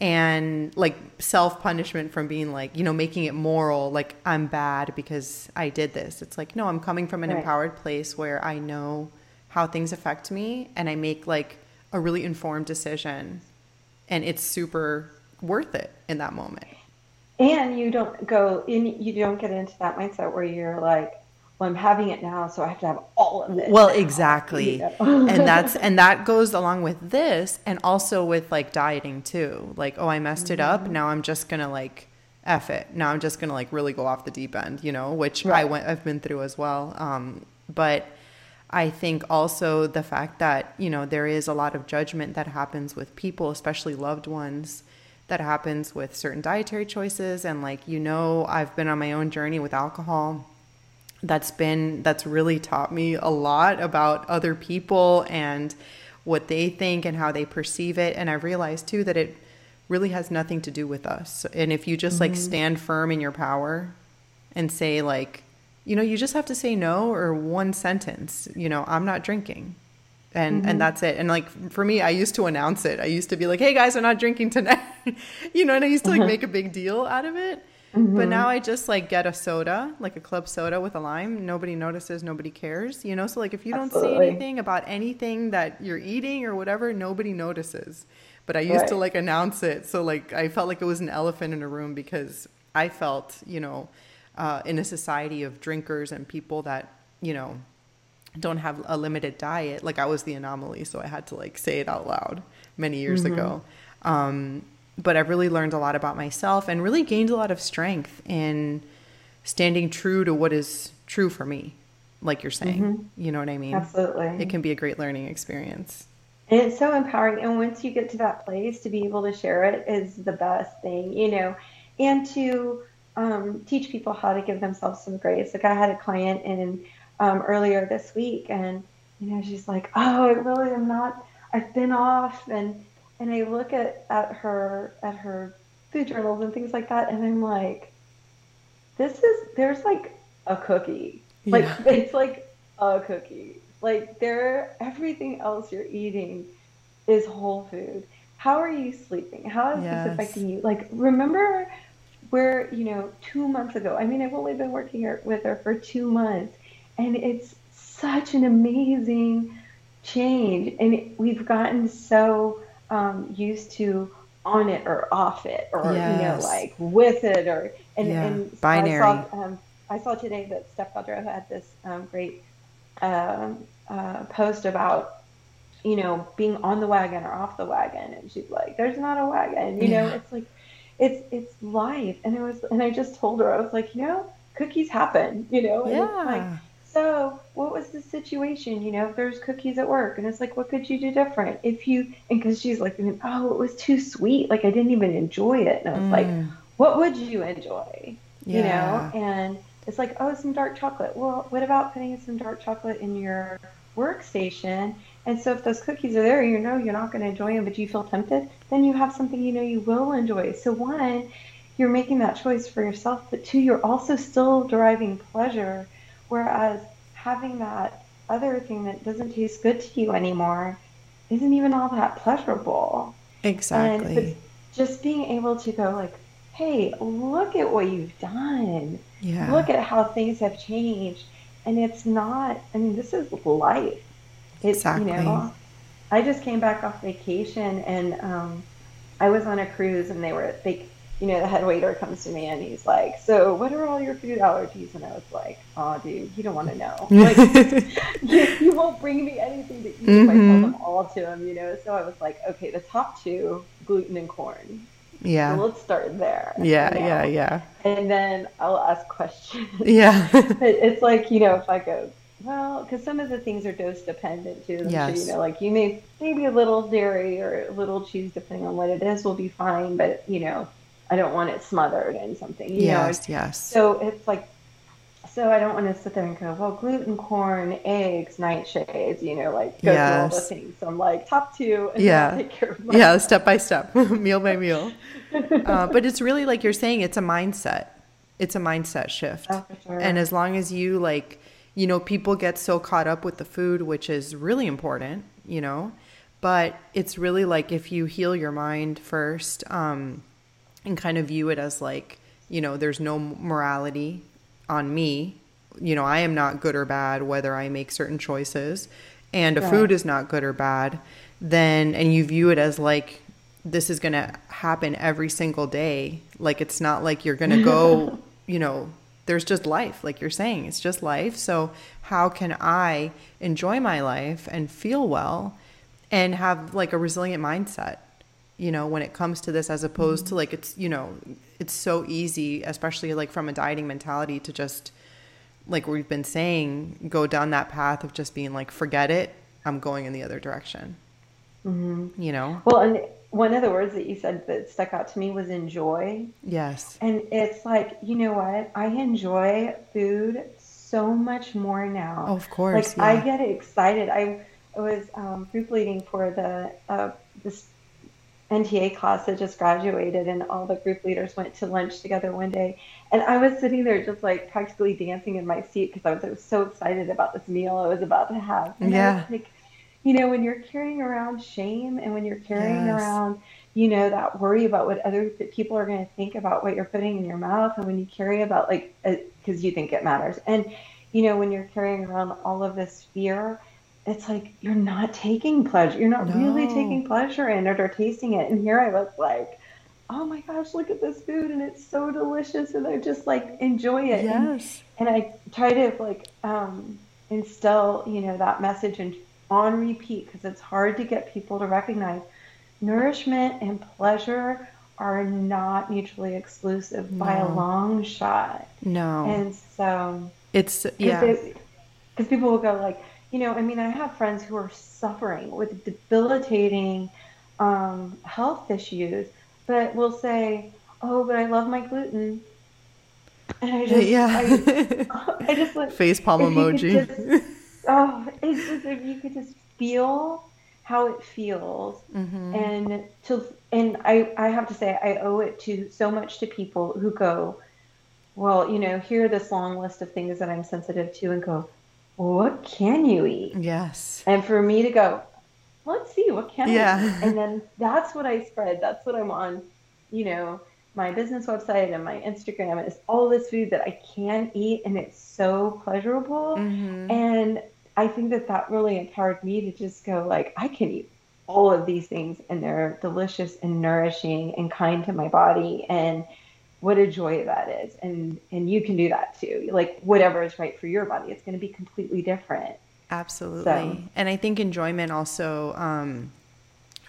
and like self punishment from being like you know making it moral like i'm bad because i did this it's like no i'm coming from an right. empowered place where i know how things affect me and I make like a really informed decision and it's super worth it in that moment. And you don't go in you don't get into that mindset where you're like well, I'm having it now, so I have to have all of it. Well, exactly. and that's and that goes along with this and also with like dieting too. Like, oh, I messed mm-hmm. it up. Mm-hmm. Now I'm just gonna like F it. Now I'm just gonna like really go off the deep end, you know, which right. I went I've been through as well. Um, but I think also the fact that, you know, there is a lot of judgment that happens with people, especially loved ones, that happens with certain dietary choices. And like, you know, I've been on my own journey with alcohol. That's been, that's really taught me a lot about other people and what they think and how they perceive it. And I've realized too that it really has nothing to do with us. And if you just mm-hmm. like stand firm in your power and say, like, you know, you just have to say no or one sentence, you know, I'm not drinking. And mm-hmm. and that's it. And like for me, I used to announce it. I used to be like, "Hey guys, I'm not drinking tonight." you know, and I used to like uh-huh. make a big deal out of it. Mm-hmm. But now I just like get a soda, like a club soda with a lime. Nobody notices, nobody cares, you know? So like if you Absolutely. don't say anything about anything that you're eating or whatever, nobody notices. But I used right. to like announce it. So like I felt like it was an elephant in a room because I felt, you know, uh, in a society of drinkers and people that you know don't have a limited diet like i was the anomaly so i had to like say it out loud many years mm-hmm. ago um, but i've really learned a lot about myself and really gained a lot of strength in standing true to what is true for me like you're saying mm-hmm. you know what i mean absolutely it can be a great learning experience and it's so empowering and once you get to that place to be able to share it is the best thing you know and to um, teach people how to give themselves some grace. Like I had a client in um, earlier this week, and you know she's like, "Oh, I really am not. I've been off," and and I look at at her at her food journals and things like that, and I'm like, "This is there's like a cookie. Like yeah. it's like a cookie. Like there, everything else you're eating is whole food." How are you sleeping? How is yes. this affecting you? Like, remember where you know two months ago i mean i've only been working here with her for two months and it's such an amazing change and we've gotten so um, used to on it or off it or yes. you know like with it or and, yeah. and binary I saw, um, I saw today that Steph Gaudreau had this um, great uh, uh, post about you know being on the wagon or off the wagon and she's like there's not a wagon you yeah. know it's like it's it's life and it was and i just told her i was like you know cookies happen you know and yeah. like so what was the situation? You know if there's cookies at work and it's like what could you do different? If you and because she's like oh it was too sweet. Like i didn't even enjoy it. And i was mm. like what would you enjoy? Yeah. you know? And it's like oh some dark chocolate. Well what about putting some dark chocolate in your workstation? And so if those cookies are there, you know you're not going to enjoy them, but you feel tempted, then you have something you know you will enjoy. So one, you're making that choice for yourself, but two, you're also still deriving pleasure, whereas having that other thing that doesn't taste good to you anymore isn't even all that pleasurable. Exactly. And just being able to go like, hey, look at what you've done. Yeah. Look at how things have changed. And it's not, I mean, this is life it's, exactly. You know, I just came back off vacation and um, I was on a cruise and they were, they, you know, the head waiter comes to me and he's like, "So, what are all your food allergies?" And I was like, "Oh, dude, you don't want to know. Like, you, you, won't bring me anything to eat mm-hmm. if I tell mm-hmm. them all to him, you know." So I was like, "Okay, the top two, gluten and corn. Yeah. So let's start there. Yeah, you know? yeah, yeah. And then I'll ask questions. Yeah. it's like you know, if I go well, because some of the things are dose dependent too. Yes. So, you know, like you may maybe a little dairy or a little cheese, depending on what it is, will be fine. But you know, I don't want it smothered in something. You yes, know? yes. So it's like so I don't want to sit there and go, well, gluten, corn, eggs, nightshades, you know, like go yes. through all the things. So I'm like top two, and yeah, yeah, step by step, meal by meal. uh, but it's really like you're saying, it's a mindset. It's a mindset shift, oh, sure. and as long as you like, you know, people get so caught up with the food, which is really important, you know, but it's really like if you heal your mind first, um, and kind of view it as like, you know, there's no morality on me. You know, I am not good or bad whether I make certain choices and a right. food is not good or bad, then and you view it as like this is going to happen every single day. Like it's not like you're going to go, you know, there's just life like you're saying. It's just life. So how can I enjoy my life and feel well and have like a resilient mindset? You know when it comes to this as opposed to like it's you know it's so easy especially like from a dieting mentality to just like we've been saying go down that path of just being like forget it i'm going in the other direction. Mm-hmm. you know? Well and one of the words that you said that stuck out to me was enjoy. Yes. And it's like you know what? I enjoy food so much more now. Oh, of course like yeah. i get excited. I was um, group leading for the uh, this NTA class that just graduated, and all the group leaders went to lunch together one day. And I was sitting there just like practically dancing in my seat because I was, I was so excited about this meal I was about to have. And yeah. like, you know, when you're carrying around shame and when you're carrying yes. around, you know, that worry about what other people are going to think about what you're putting in your mouth, and when you carry about like, because uh, you think it matters, and you know, when you're carrying around all of this fear it's like you're not taking pleasure. You're not no. really taking pleasure in it or tasting it. And here I was like, oh my gosh, look at this food and it's so delicious and I just like enjoy it. Yes. And, and I try to like um, instill, you know, that message and on repeat because it's hard to get people to recognize nourishment and pleasure are not mutually exclusive no. by a long shot. No. And so it's yeah. Because people will go like, you know, I mean, I have friends who are suffering with debilitating um, health issues, but will say, "Oh, but I love my gluten," and I just, yeah, I, I just like face palm emoji. Just, oh, it's just if you could just feel how it feels, mm-hmm. and to and I I have to say I owe it to so much to people who go, well, you know, hear this long list of things that I'm sensitive to, and go, what can you eat? Yes. And for me to go, let's see, what can yeah. I eat? And then that's what I spread. That's what I'm on, you know, my business website and my Instagram is all this food that I can eat and it's so pleasurable. Mm-hmm. And I think that that really empowered me to just go like, I can eat all of these things and they're delicious and nourishing and kind to my body. And what a joy that is. And and you can do that too. Like whatever is right for your body it's going to be completely different. Absolutely. So. and i think enjoyment also um,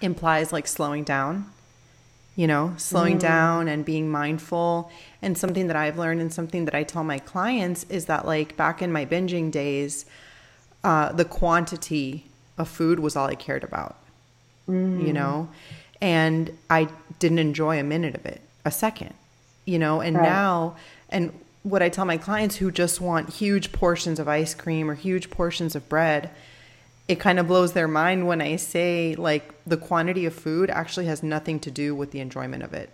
implies like slowing down you know slowing mm. down and being mindful. And something that i've learned and something that i tell my clients is that like back in my binging days uh, the quantity of food was all i cared about mm. you know? And i didn't enjoy a minute of it a second you know, and right. now, and what I tell my clients who just want huge portions of ice cream or huge portions of bread, it kind of blows their mind when I say like the quantity of food actually has nothing to do with the enjoyment of it.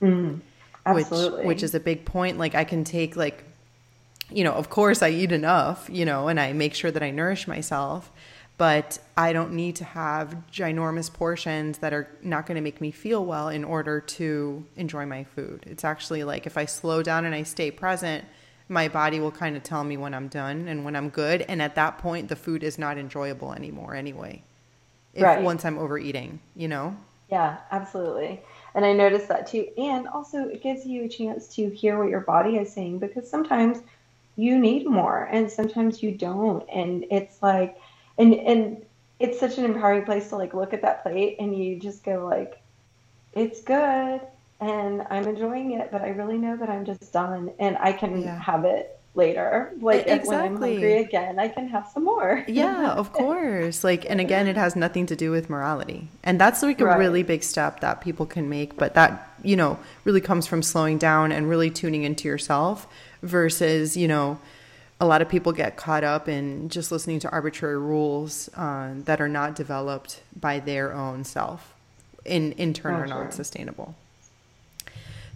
Mm, absolutely. Which, which is a big point. Like I can take like, you know, of course I eat enough, you know, and I make sure that I nourish myself, but I don't need to have ginormous portions that are not going to make me feel well in order to enjoy my food. It's actually like if I slow down and I stay present, my body will kind of tell me when I'm done and when I'm good. And at that point, the food is not enjoyable anymore anyway. If, right. Once I'm overeating, you know? Yeah, absolutely. And I noticed that too. And also, it gives you a chance to hear what your body is saying because sometimes you need more and sometimes you don't. And it's like, and and it's such an empowering place to like look at that plate and you just go like it's good and i'm enjoying it but i really know that i'm just done and i can yeah. have it later. Like exactly. when I'm hungry again, I can have some more. yeah, of course. Like, and again, it has nothing to do with morality, and that's like a right. really big step that people can make. But that you know really comes from slowing down and really tuning into yourself versus you know a lot of people get caught up in just listening to arbitrary rules uh, that are not developed by their own self in in turn oh, are not sustainable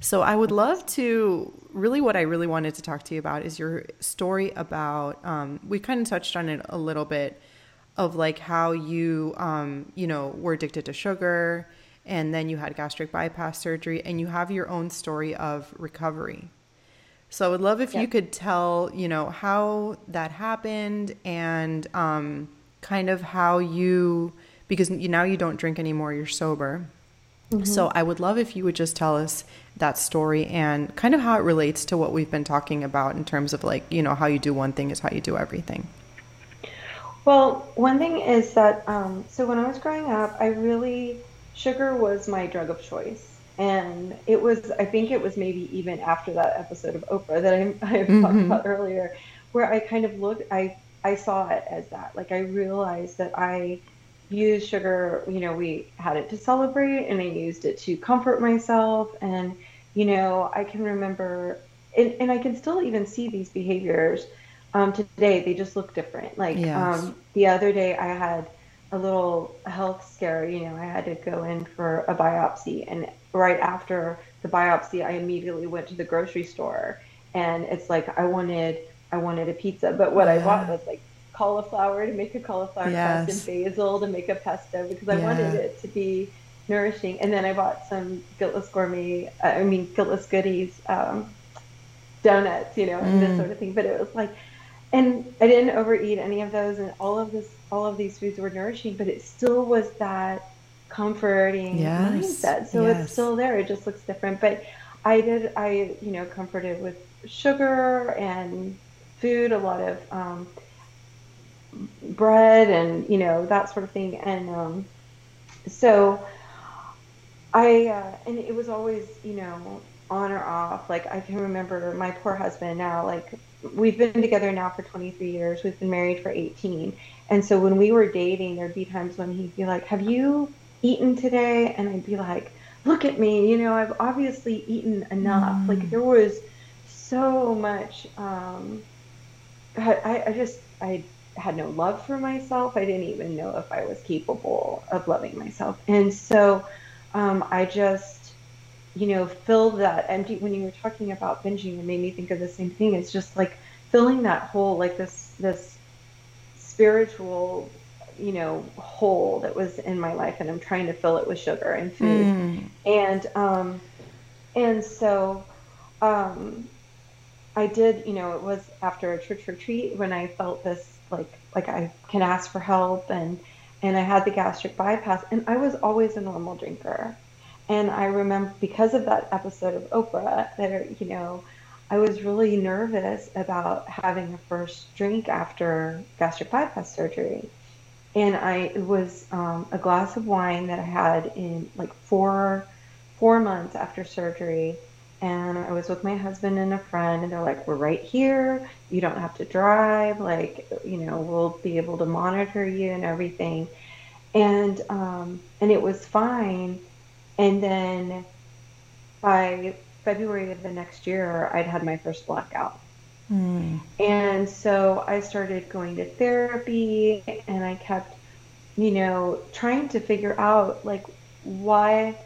so I would love to really what I really wanted to talk to you about is your story about um, we kind of touched on it a little bit of like how you um, you know were addicted to sugar and then you had gastric bypass surgery and you have your own story of recovery. So I would love if you could tell, you know, how that happened and um, kind of how you because you, now you don't drink anymore, you're sober. Mm-hmm. So I would love if you would just tell us that story and kind of how it relates to what we've been talking about in terms of like, you know, how you do one thing is how you do everything. Well, one thing is that, um, so when I was growing up, I really, sugar was my drug of choice. And it was, I think it was maybe even after that episode of Oprah that I, I mm-hmm. talked about earlier, where I kind of looked, I, I saw it as that. Like I realized that I, used sugar, you know, we had it to celebrate and I used it to comfort myself. And, you know, I can remember, and, and I can still even see these behaviors um, today. They just look different. Like yes. um, the other day, I had a little health scare. You know, I had to go in for a biopsy. And right after the biopsy, I immediately went to the grocery store. And it's like, I wanted. I wanted a pizza, but what yeah. I bought was like cauliflower to make a cauliflower yes. crust and basil to make a pesto because I wanted it to be nourishing. And then I bought some guiltless gourmet, uh, I mean guiltless goodies, um, donuts, you know, and this mm. sort of thing. But it was like, and I didn't overeat any of those, and all of this, all of these foods were nourishing, but it still was that comforting yes. mindset. So yes. it's still there. It just looks different. But I did, I you know, comforted with sugar and food, a lot of um, bread and you know that sort of thing and um, so i uh, and it was always you know on or off like i can remember my poor husband now like we've been together now for 23 years we've been married for 18 and so when we were dating there'd be times when he'd be like have you eaten today and i'd be like look at me you know i've obviously eaten enough mm. like there was so much um I, I just i had no love for myself. I didn't even know if I was capable of loving myself. And so um, I just, you know, filled that empty. When you were talking about binging, it made me think of the same thing. It's just like filling that hole, like this this spiritual, you know, hole that was in my life, and I'm trying to fill it with sugar and food. Mm. And um, and so um, I did, you know, it was after a church retreat when I felt this like like I can ask for help and and I had the gastric bypass and I was always a normal drinker. And I remember because of that episode of Oprah that you know I was really nervous about having a first drink after gastric bypass surgery. And I it was um, a glass of wine that I had in like four four months after surgery and I was with my husband and a friend, and they're like, "We're right here. You don't have to drive. Like, you know, we'll be able to monitor you and everything." And um, and it was fine. And then by February of the next year, I'd had my first blackout. Mm. And so I started going to therapy, and I kept, you know, trying to figure out like why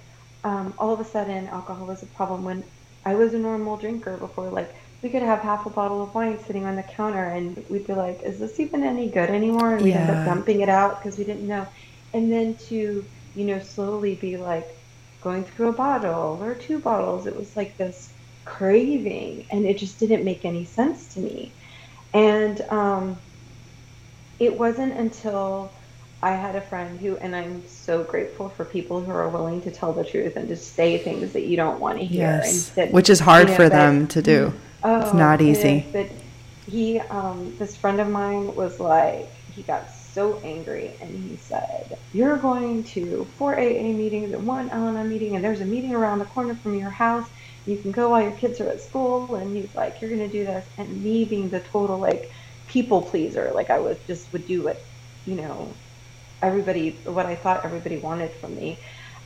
um, all of a sudden alcohol was a problem when I was a normal drinker before. Like we could have half a bottle of wine sitting on the counter, and we'd be like, "Is this even any good anymore?" And we'd yeah. end up dumping it out because we didn't know. And then to you know slowly be like going through a bottle or two bottles. It was like this craving, and it just didn't make any sense to me. And um, it wasn't until I had a friend who, and I'm so grateful for people who are willing to tell the truth and to say things that you don't want to hear. Yes. Which is hard you know, for them to do. Oh, it's not easy. but he, um, this friend of mine was like, he got so angry and he said, You're going to four AA meetings and one Anon meeting, and there's a meeting around the corner from your house, you can go while your kids are at school. And he's like, you're going to do this. And me being the total like people pleaser, like I was just would do what, you know, everybody, what I thought everybody wanted from me.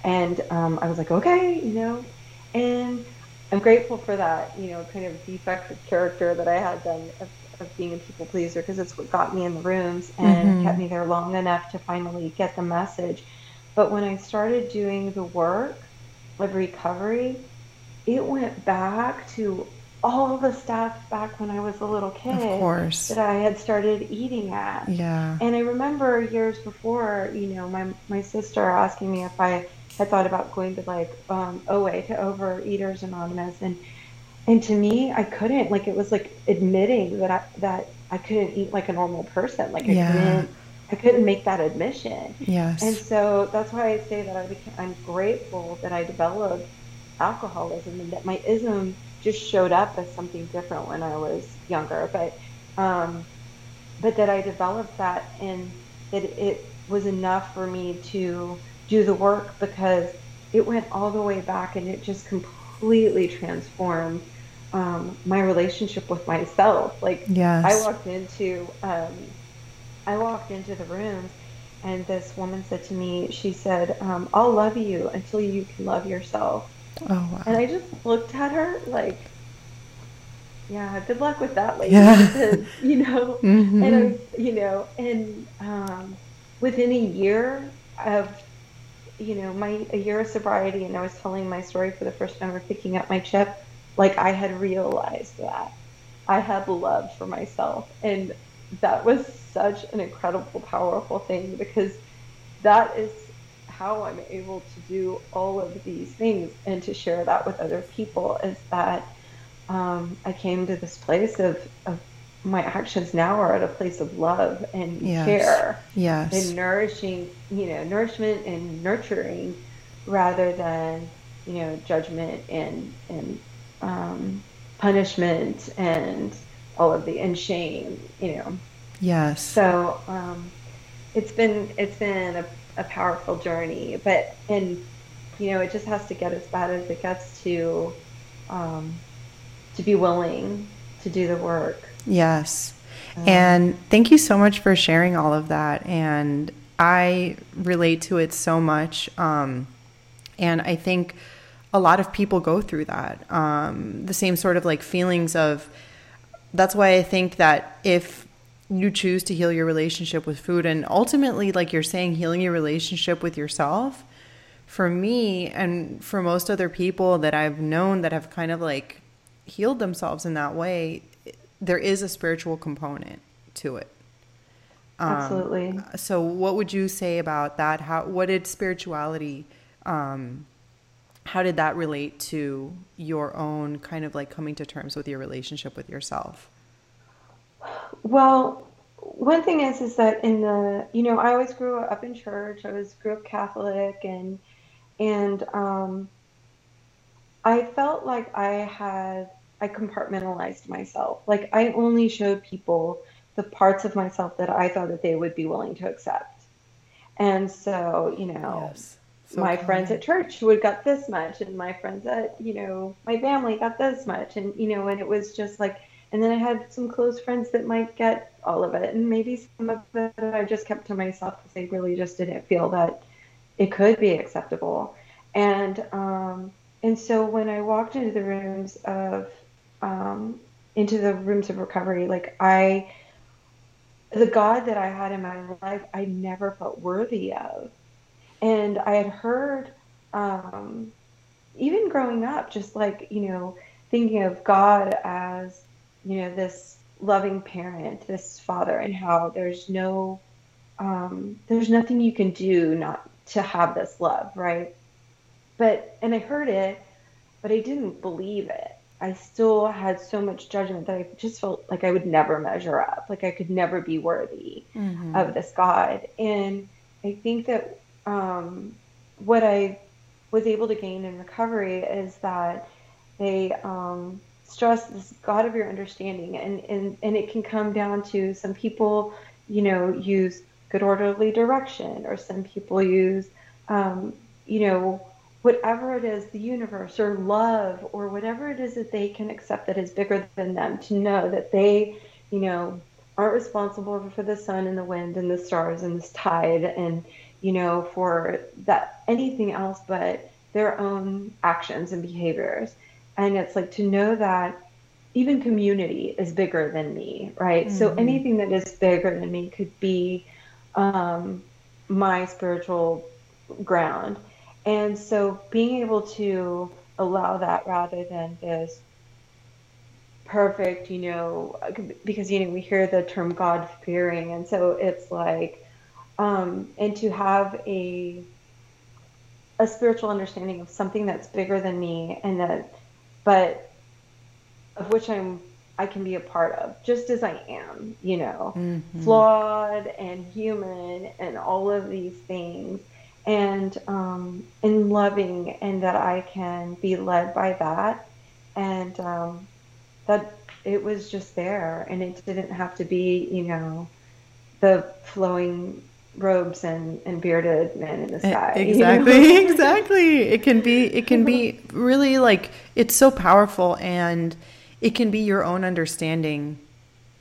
And um, I was like, okay, you know, and I'm grateful for that, you know, kind of defect of character that I had then of, of being a people pleaser because it's what got me in the rooms and mm-hmm. kept me there long enough to finally get the message. But when I started doing the work of recovery, it went back to all the stuff back when I was a little kid of course. that I had started eating at. Yeah. And I remember years before, you know, my my sister asking me if I had thought about going to like um, OA to Overeaters Anonymous, and and to me, I couldn't. Like it was like admitting that I that I couldn't eat like a normal person. Like I yeah. couldn't. I couldn't make that admission. Yes. And so that's why I say that I became, I'm grateful that I developed alcoholism and that my ism just showed up as something different when I was younger. But um, but that I developed that and that it was enough for me to do the work because it went all the way back and it just completely transformed um, my relationship with myself. Like yes. I walked into um, I walked into the room and this woman said to me, she said, um, "I'll love you until you can love yourself." Oh wow! And I just looked at her like, "Yeah, good luck with that, lady." Yeah. Because, you know, mm-hmm. and I you know, and um, within a year of you know, my a year of sobriety, and I was telling my story for the first time of picking up my chip, like I had realized that I had love for myself, and that was such an incredible, powerful thing because that is how I'm able to do all of these things and to share that with other people. Is that um, I came to this place of, of my actions now are at a place of love and yes. care yes. and nourishing you know nourishment and nurturing rather than you know judgment and and um, punishment and all of the and shame you know yes so um, it's been it's been a, a powerful journey but and you know it just has to get as bad as it gets to um, to be willing to do the work Yes. Um, and thank you so much for sharing all of that. And I relate to it so much. Um, and I think a lot of people go through that. Um, the same sort of like feelings of, that's why I think that if you choose to heal your relationship with food and ultimately, like you're saying, healing your relationship with yourself, for me and for most other people that I've known that have kind of like healed themselves in that way, there is a spiritual component to it. Um, Absolutely. So, what would you say about that? How what did spirituality? Um, how did that relate to your own kind of like coming to terms with your relationship with yourself? Well, one thing is is that in the you know I always grew up in church. I was grew up Catholic and and um, I felt like I had I compartmentalized myself. Like I only showed people the parts of myself that I thought that they would be willing to accept. And so, you know, yes. so my cool. friends at church would got this much and my friends at, you know, my family got this much and you know, and it was just like and then I had some close friends that might get all of it and maybe some of it I just kept to myself because I really just didn't feel that it could be acceptable. And um and so when I walked into the rooms of um, into the rooms of recovery, like I, the God that I had in my life, I never felt worthy of. And I had heard, um, even growing up, just like, you know, thinking of God as, you know, this loving parent, this father, and how there's no, um, there's nothing you can do not to have this love, right? But, and I heard it, but I didn't believe it. I still had so much judgment that I just felt like I would never measure up, like I could never be worthy mm-hmm. of this God. And I think that um, what I was able to gain in recovery is that they um, stress this God of your understanding, and, and and it can come down to some people, you know, use good orderly direction, or some people use, um, you know, whatever it is, the universe or love or whatever it is that they can accept that is bigger than them, to know that they, you know, aren't responsible for the sun and the wind and the stars and this tide and, you know, for that anything else but their own actions and behaviors. And it's like to know that even community is bigger than me, right? Mm-hmm. So anything that is bigger than me could be um, my spiritual ground. And so being able to allow that rather than this perfect, you know, because, you know, we hear the term God fearing. And so it's like, um, and to have a, a spiritual understanding of something that's bigger than me and that, but of which I'm I can be a part of, just as I am, you know, mm-hmm. flawed and human and all of these things, and um, and loving, and that I can be led by that, and um, that it was just there, and it didn't have to be, you know, the flowing robes and, and bearded men in the sky. Exactly, you know? exactly. It can be it can be really like it's so powerful and it can be your own understanding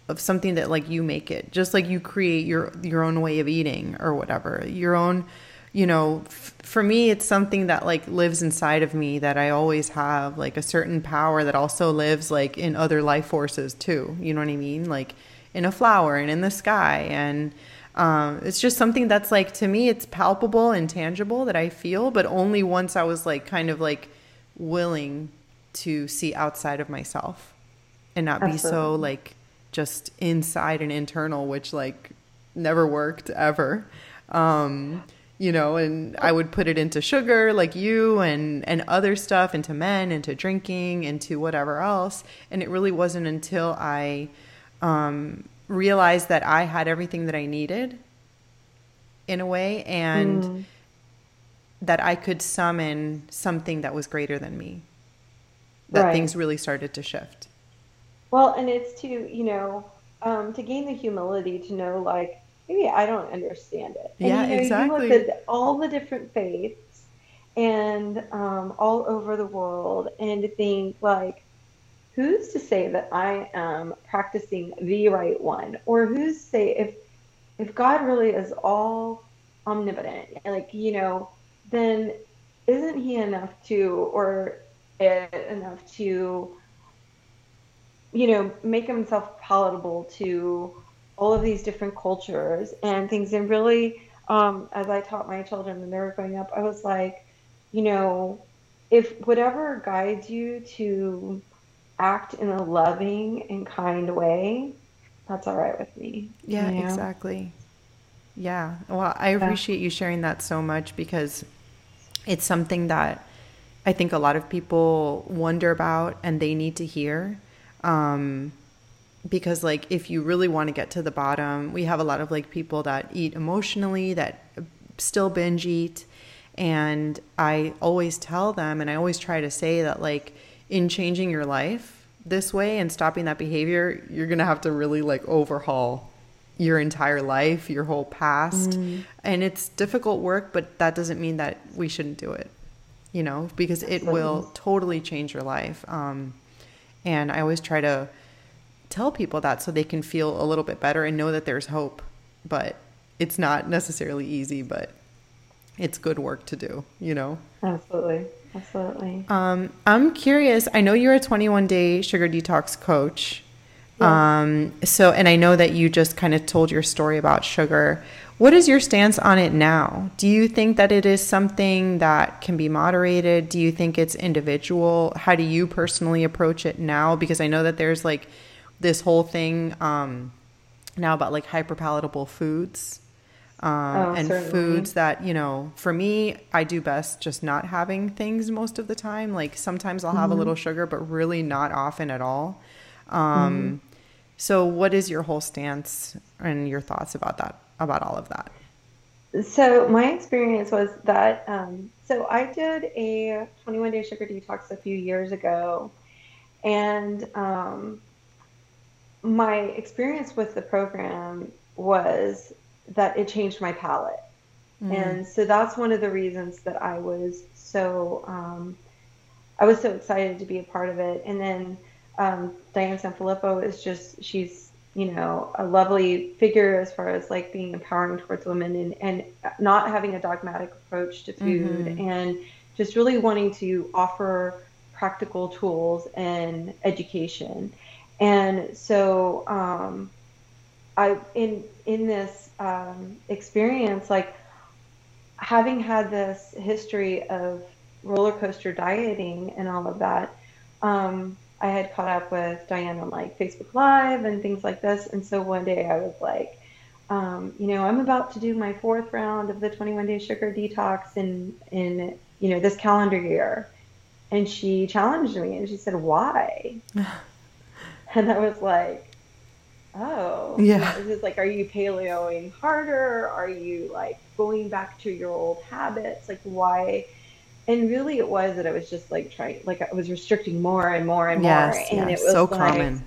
of something that like you make it just like you create your your own way of eating or whatever your own you know f- for me it's something that like lives inside of me that i always have like a certain power that also lives like in other life forces too you know what i mean like in a flower and in the sky and um, it's just something that's like to me it's palpable and tangible that i feel but only once i was like kind of like willing to see outside of myself and not Absolutely. be so like just inside and internal, which like never worked ever. Um, you know, and I would put it into sugar like you and and other stuff into men, into drinking, into whatever else. And it really wasn't until I um, realized that I had everything that I needed in a way and mm. that I could summon something that was greater than me. That right. things really started to shift. Well, and it's to, you know, um, to gain the humility to know, like, maybe I don't understand it. And, yeah, you know, exactly. You look at all the different faiths and um, all over the world and to think, like, who's to say that I am practicing the right one? Or who's to say if, if God really is all omnipotent, like, you know, then isn't he enough to, or enough to, you know, make himself palatable to all of these different cultures and things. And really, um, as I taught my children when they were growing up, I was like, you know, if whatever guides you to act in a loving and kind way, that's all right with me. Yeah, you know? exactly. Yeah. Well, I appreciate yeah. you sharing that so much because it's something that I think a lot of people wonder about and they need to hear. Um, because like if you really want to get to the bottom, we have a lot of like people that eat emotionally that still binge eat and I always tell them and I always try to say that like in changing your life this way and stopping that behavior, you're going to have to really like overhaul your entire life, your whole past. Mm. And it's difficult work, but that doesn't mean that we shouldn't do it. You know, because it will totally change your life. Um, and I always try to tell people that so they can feel a little bit better and know that there's hope. But it's not necessarily easy, but it's good work to do, you know? Absolutely. Absolutely. Um, I'm curious. I know you're a 21 day sugar detox coach. Yeah. Um, so, and I know that you just kind of told your story about sugar. What is your stance on it now? Do you think that it is something that can be moderated? Do you think it's individual? How do you personally approach it now? Because I know that there's like this whole thing um, now about like hyperpalatable foods. Um, oh, and certainly. foods that you know for me i do best just not having things most of the time like sometimes i'll have mm-hmm. a little sugar but really not often at all um, mm-hmm. so what is your whole stance and your thoughts about that about all of that? So my experience was that um, so I did a 21 day sugar detox a few years ago, and um, my experience with the program was that it changed my palate, mm. and so that's one of the reasons that I was so um, I was so excited to be a part of it. And then um, Diane Sanfilippo is just she's you know a lovely figure as far as like being empowering towards women and and not having a dogmatic approach to food mm-hmm. and just really wanting to offer practical tools and education. And so um, I in in this um, experience like having had this history of roller coaster dieting and all of that, um, I had caught up with Diane on like Facebook Live and things like this. And so one day I was like, um, you know, I'm about to do my fourth round of the 21 day sugar detox in, in, you know, this calendar year. And she challenged me and she said, why? and I was like, oh, yeah. Is this like, are you paleoing harder? Are you like going back to your old habits? Like, why? And really, it was that I was just like trying, like I was restricting more and more and yes, more, and yes, it was so like, common.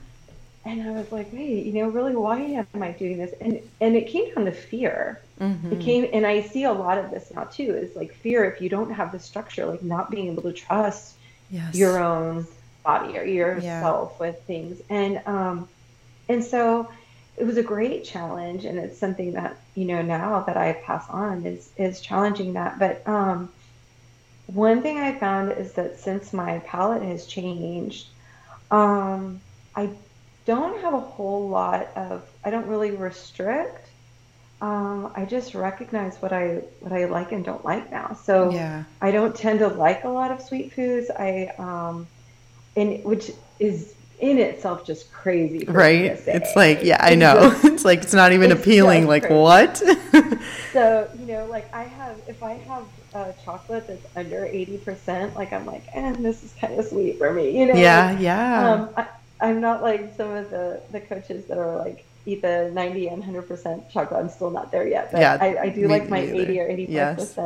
And I was like, wait, you know, really, why am I doing this? And and it came down to fear. Mm-hmm. It came, and I see a lot of this now too. Is like fear if you don't have the structure, like not being able to trust yes. your own body or yourself yeah. with things, and um, and so it was a great challenge and it's something that you know now that i pass on is is challenging that but um one thing i found is that since my palate has changed um i don't have a whole lot of i don't really restrict um, I just recognize what I what I like and don't like now. So yeah. I don't tend to like a lot of sweet foods. I um, and which is in itself just crazy. Right. It's like, yeah, I know. it's like, it's not even it's appealing. Like, crazy. what? so, you know, like I have, if I have a chocolate that's under 80%, like I'm like, eh, this is kind of sweet for me, you know? Yeah, like, yeah. Um, I, I'm not like some of the, the coaches that are like, eat the 90 and 100% chocolate. I'm still not there yet, but yeah, I, I do like my 80 or 85%. Yes.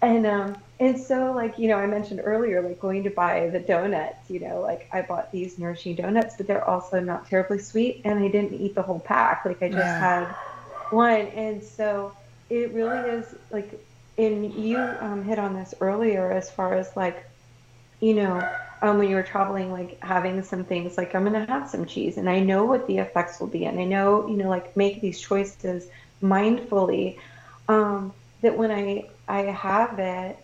And, um, and so, like, you know, I mentioned earlier, like going to buy the donuts, you know, like I bought these nourishing donuts, but they're also not terribly sweet. And I didn't eat the whole pack. Like, I just yeah. had one. And so it really is like, and you um, hit on this earlier as far as like, you know, um, when you were traveling, like having some things like, I'm going to have some cheese and I know what the effects will be. And I know, you know, like make these choices mindfully. Um, that when I, I have it,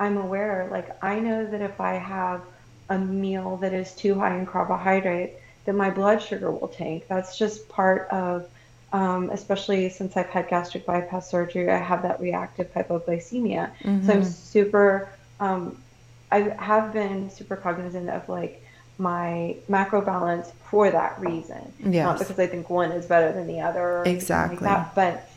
I'm aware, like I know that if I have a meal that is too high in carbohydrate, that my blood sugar will tank. That's just part of, um, especially since I've had gastric bypass surgery, I have that reactive hypoglycemia. Mm-hmm. So I'm mm-hmm. super, um, I have been super cognizant of like my macro balance for that reason. Yes. Not because I think one is better than the other. exactly. Like that, but,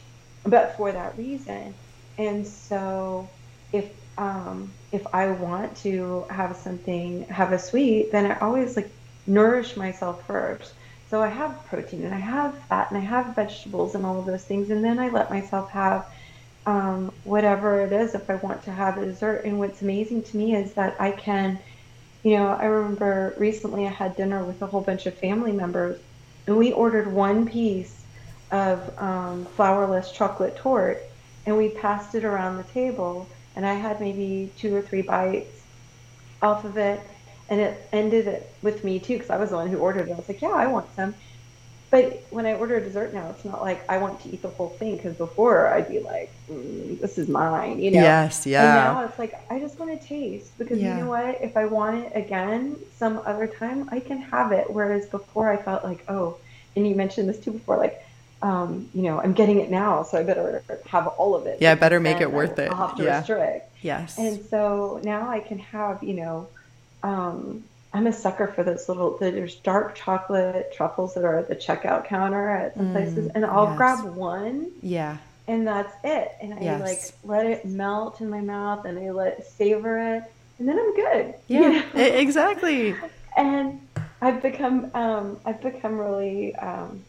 but for that reason. And so if um, if I want to have something, have a sweet, then I always like nourish myself first. So I have protein and I have fat and I have vegetables and all of those things. And then I let myself have um, whatever it is if I want to have a dessert. And what's amazing to me is that I can, you know, I remember recently I had dinner with a whole bunch of family members and we ordered one piece of um, flourless chocolate torte and we passed it around the table and I had maybe two or three bites off of it, and it ended it with me too because I was the one who ordered it. I was like, yeah, I want some. But when I order a dessert now, it's not like I want to eat the whole thing because before I'd be like, mm, this is mine, you know? Yes, yeah. And now it's like, I just want to taste because yeah. you know what? If I want it again some other time, I can have it. Whereas before I felt like, oh, and you mentioned this too before, like, um, you know, I'm getting it now, so I better have all of it. Yeah, I better make it worth it. I'll have to yeah. restrict. Yes. And so now I can have, you know, um, I'm a sucker for those little. There's dark chocolate truffles that are at the checkout counter at some mm, places, and I'll yes. grab one. Yeah. And that's it. And I yes. like let it melt in my mouth, and I let savor it, and then I'm good. Yeah. You know? exactly. and I've become um, I've become really um,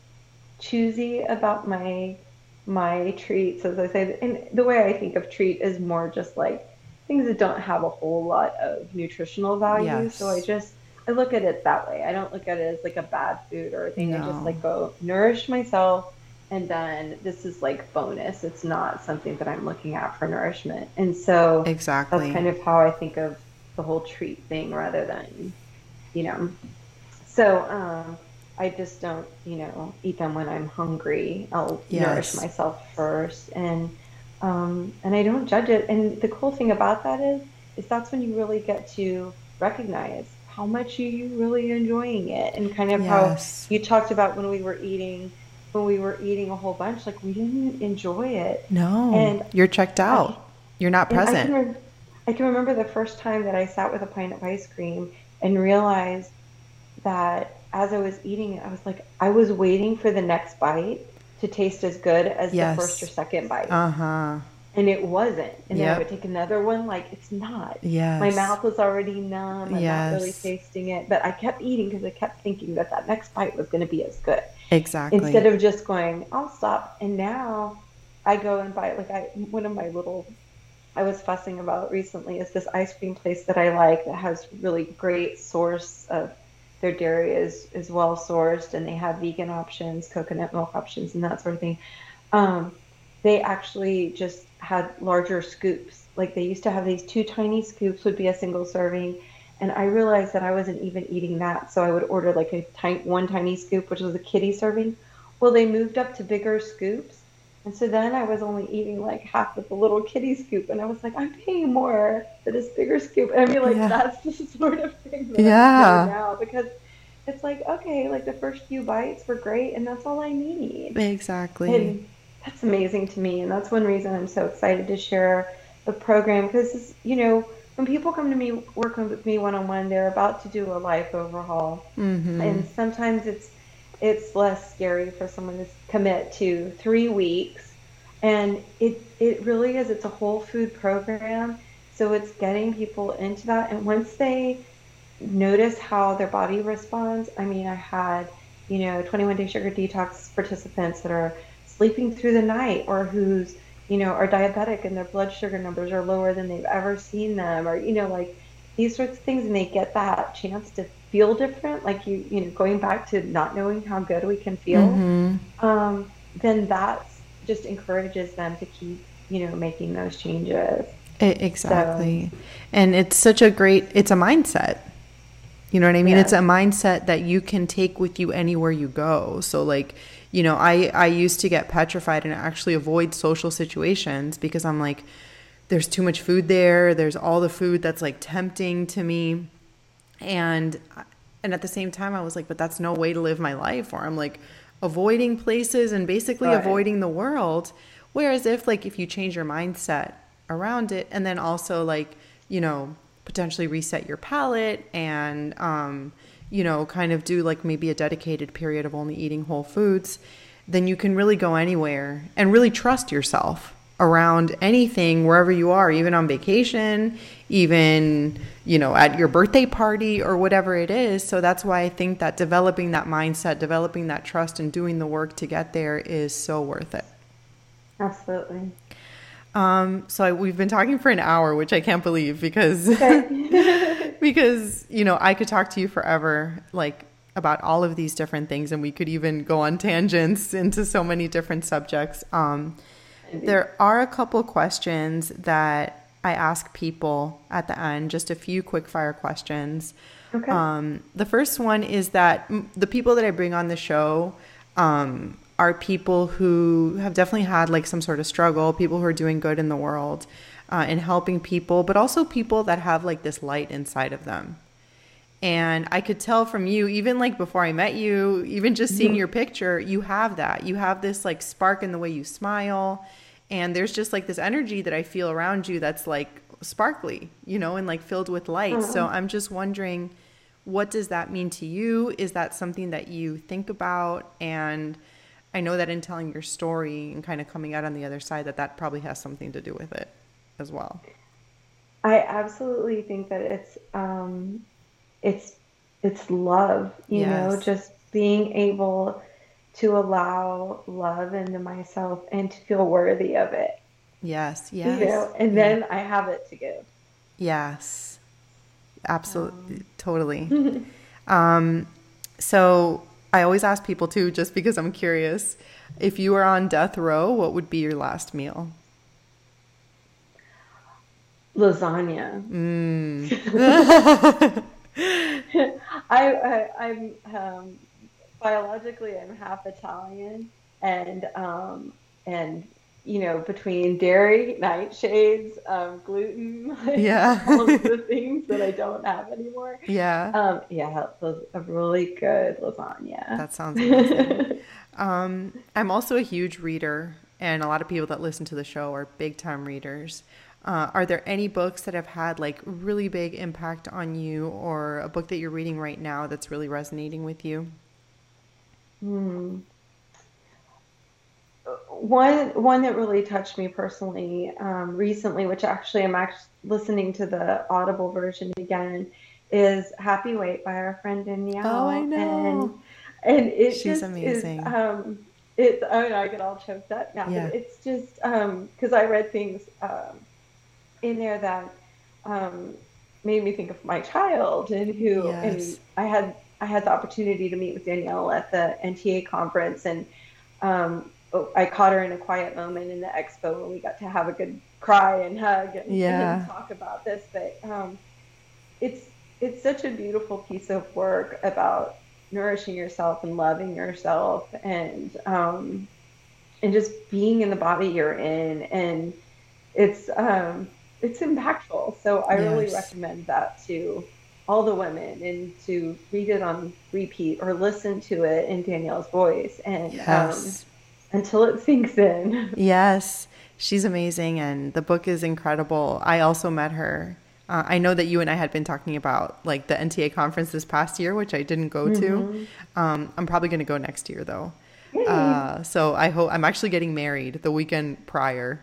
choosy about my my treats, as I say. And the way I think of treat is more just like things that don't have a whole lot of nutritional value. Yes. So I just I look at it that way. I don't look at it as like a bad food or a thing. No. I just like go nourish myself and then this is like bonus. It's not something that I'm looking at for nourishment. And so exactly that's kind of how I think of the whole treat thing rather than, you know. So um, I just don't, you know, eat them when I'm hungry. I'll yes. nourish myself first, and um, and I don't judge it. And the cool thing about that is, is that's when you really get to recognize how much you, you really enjoying it, and kind of yes. how you talked about when we were eating when we were eating a whole bunch, like we didn't enjoy it. No, and you're checked out. I, you're not present. I can, re- I can remember the first time that I sat with a pint of ice cream and realized that as I was eating it, I was like, I was waiting for the next bite to taste as good as yes. the first or second bite. Uh huh. And it wasn't. And yep. then I would take another one, like, it's not. Yes. My mouth was already numb. I'm yes. not really tasting it. But I kept eating because I kept thinking that that next bite was going to be as good. Exactly. Instead of just going, I'll stop. And now I go and buy, like, I one of my little I was fussing about recently is this ice cream place that I like that has really great source of their dairy is is well sourced and they have vegan options, coconut milk options, and that sort of thing. Um, they actually just had larger scoops. Like they used to have these two tiny scoops would be a single serving, and I realized that I wasn't even eating that, so I would order like a tiny, one tiny scoop, which was a kitty serving. Well, they moved up to bigger scoops, and so then I was only eating like half of the little kitty scoop, and I was like, I'm paying more for this bigger scoop. And I mean, like yeah. that's the sort of thing that yeah. Now because it's like okay, like the first few bites were great, and that's all I need. Exactly. And that's amazing to me, and that's one reason I'm so excited to share the program because you know when people come to me working with me one on one, they're about to do a life overhaul, mm-hmm. and sometimes it's it's less scary for someone to commit to three weeks. And it, it really is, it's a whole food program. So it's getting people into that. And once they notice how their body responds, I mean, I had, you know, 21 day sugar detox participants that are sleeping through the night or who's, you know, are diabetic and their blood sugar numbers are lower than they've ever seen them or, you know, like these sorts of things. And they get that chance to feel different, like you, you know, going back to not knowing how good we can feel, mm-hmm. um, then that just encourages them to keep, you know, making those changes. Exactly. So, and it's such a great, it's a mindset. You know what I mean? It's a mindset that you can take with you anywhere you go. So like, you know, I I used to get petrified and actually avoid social situations because I'm like there's too much food there. There's all the food that's like tempting to me and and at the same time i was like but that's no way to live my life or i'm like avoiding places and basically right. avoiding the world whereas if like if you change your mindset around it and then also like you know potentially reset your palate and um you know kind of do like maybe a dedicated period of only eating whole foods then you can really go anywhere and really trust yourself around anything wherever you are, even on vacation, even, you know, at your birthday party or whatever it is. So that's why I think that developing that mindset, developing that trust and doing the work to get there is so worth it. Absolutely. Um, so I, we've been talking for an hour, which I can't believe because because you know I could talk to you forever, like about all of these different things, and we could even go on tangents into so many different subjects. Um, there are a couple questions that I ask people at the end, just a few quick fire questions. Okay. Um, the first one is that the people that I bring on the show um, are people who have definitely had like some sort of struggle, people who are doing good in the world uh, and helping people, but also people that have like this light inside of them. And I could tell from you, even like before I met you, even just seeing mm-hmm. your picture, you have that. You have this like spark in the way you smile and there's just like this energy that I feel around you that's like sparkly, you know, and like filled with light. Mm-hmm. So I'm just wondering what does that mean to you? Is that something that you think about and I know that in telling your story and kind of coming out on the other side that that probably has something to do with it as well. I absolutely think that it's um it's it's love, you yes. know, just being able to allow love into myself and to feel worthy of it. Yes, yes. You know, and then. I have it to give. Yes. Absolutely, um. totally. um, so I always ask people too, just because I'm curious. If you were on death row, what would be your last meal? Lasagna. Mm. I, I I'm um, biologically I'm half Italian, and um, and you know between dairy, nightshades, um, gluten, like, Yeah. all of the things that I don't have anymore. yeah, Um, yeah, those a really good lasagna. that sounds amazing. um, I'm also a huge reader, and a lot of people that listen to the show are big time readers. Uh, are there any books that have had like really big impact on you, or a book that you're reading right now that's really resonating with you? Hmm. One one that really touched me personally um, recently, which actually I'm actually listening to the Audible version again, is Happy Weight by our friend Danielle. Oh, I know. And, and it She's just amazing. Is, um, it, I mean, I get all choked up now, Yeah. it's just because I read things um, in there that um, made me think of my child and who Yes. and I had I had the opportunity to meet with Danielle at the NTA conference and um, oh, I caught her in a quiet moment in the expo when we got to have a good cry and hug and, Yeah. and talk about this. But um, it's it's such a beautiful piece of work about nourishing yourself and loving yourself and um, and just being in the body you're in and it's um, it's impactful. So I really recommend that to all the women and to read it on repeat or listen to it in Danielle's voice and Yes. um, until it sinks in. Yes, she's amazing, and the book is incredible. I also met her. Uh, I know that you and I had been talking about like the NTA conference this past year, which I didn't go to. Um, I'm probably going to go next year though. Uh, so I hope I'm actually getting married the weekend prior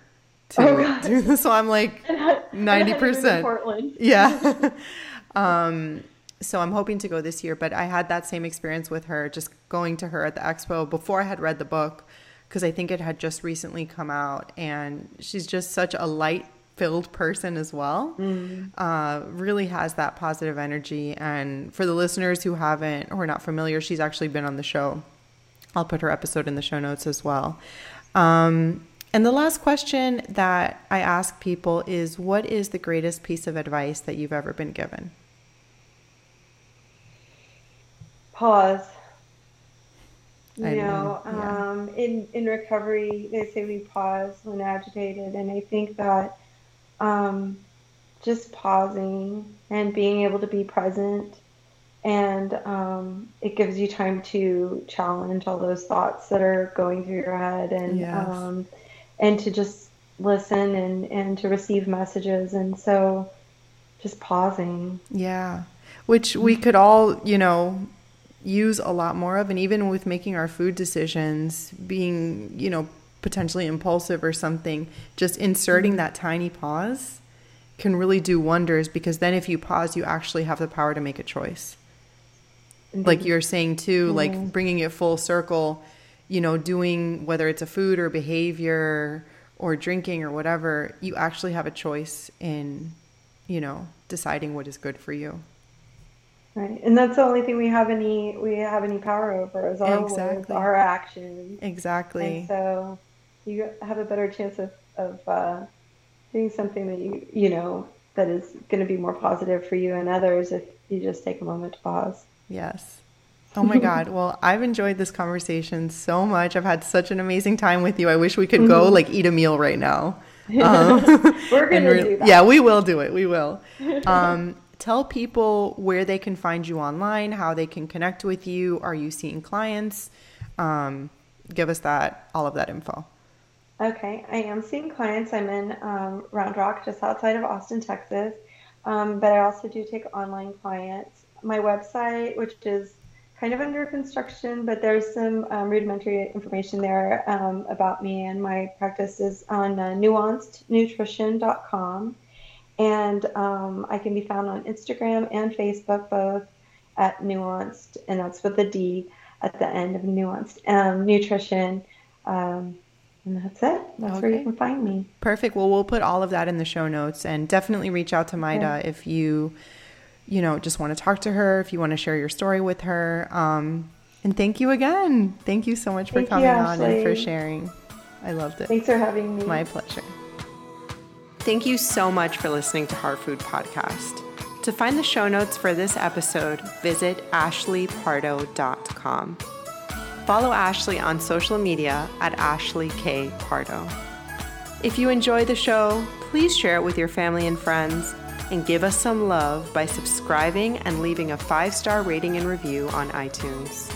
to, Oh, this. So I'm like, And I- and I had to move to 90%. Portland. yeah. Um, so I'm hoping to go this year, but I had that same experience with her, just going to her at the expo before I had read the book, because I think it had just recently come out, and she's just such a light filled person as well. Uh, really has that positive energy. And for the listeners who haven't or are not familiar, she's actually been on the show. I'll put her episode in the show notes as well. Um, and the last question that I ask people is what is the greatest piece of advice that you've ever been given? Pause. You I know, know, yeah. um, in in recovery, they say we pause when agitated, and I think that um, just pausing and being able to be present, and um, it gives you time to challenge all those thoughts that are going through your head, and Yes. um, and to just listen and and to receive messages, and so just pausing. Yeah. Which we could all, you know, use a lot more of. And even with making our food decisions, being, you know, potentially impulsive or something, just inserting mm-hmm. that tiny pause can really do wonders because then if you pause, you actually have the power to make a choice. Mm-hmm. Like you're saying too, like bringing it full circle, you know, doing whether it's a food or behavior or drinking or whatever, you actually have a choice in, you know, deciding what is good for you. Right, and that's the only thing we have any we have any power over is our words, Exactly. our actions, Exactly. and so you have a better chance of of uh, doing something that you you know that is going to be more positive for you and others if you just take a moment to pause. Yes. Oh my God. Well, I've enjoyed this conversation so much. I've had such an amazing time with you. I wish we could go like eat a meal right now. Um, We're gonna re- do that. Yeah, we will do it. We will. Um, tell people where they can find you online, how they can connect with you. Are you seeing clients? Um, give us that, all of that info. Okay, I am seeing clients. I'm in um, Round Rock, just outside of Austin, Texas. Um, but I also do take online clients. My website, which is kind of under construction, but there's some um, rudimentary information there um, about me and my practice is on uh, nuancednutrition.com. And um, I can be found on Instagram and Facebook both at Nuanced, and that's with a D at the end of Nuanced um, Nutrition. Um, and that's it. That's where you can find me. Perfect. Well, we'll put all of that in the show notes and definitely reach out to Maida if you, you know, just want to talk to her, if you want to share your story with her. Um, And thank you again. Thank you so much for Thank you, coming on and for sharing. I loved it. Thanks for having me. My pleasure. Thank you so much for listening to Heart Food Podcast. To find the show notes for this episode, visit ashleypardo.com. Follow Ashley on social media at Ashley K. Pardo. If you enjoy the show, please share it with your family and friends and give us some love by subscribing and leaving a five star rating and review on iTunes.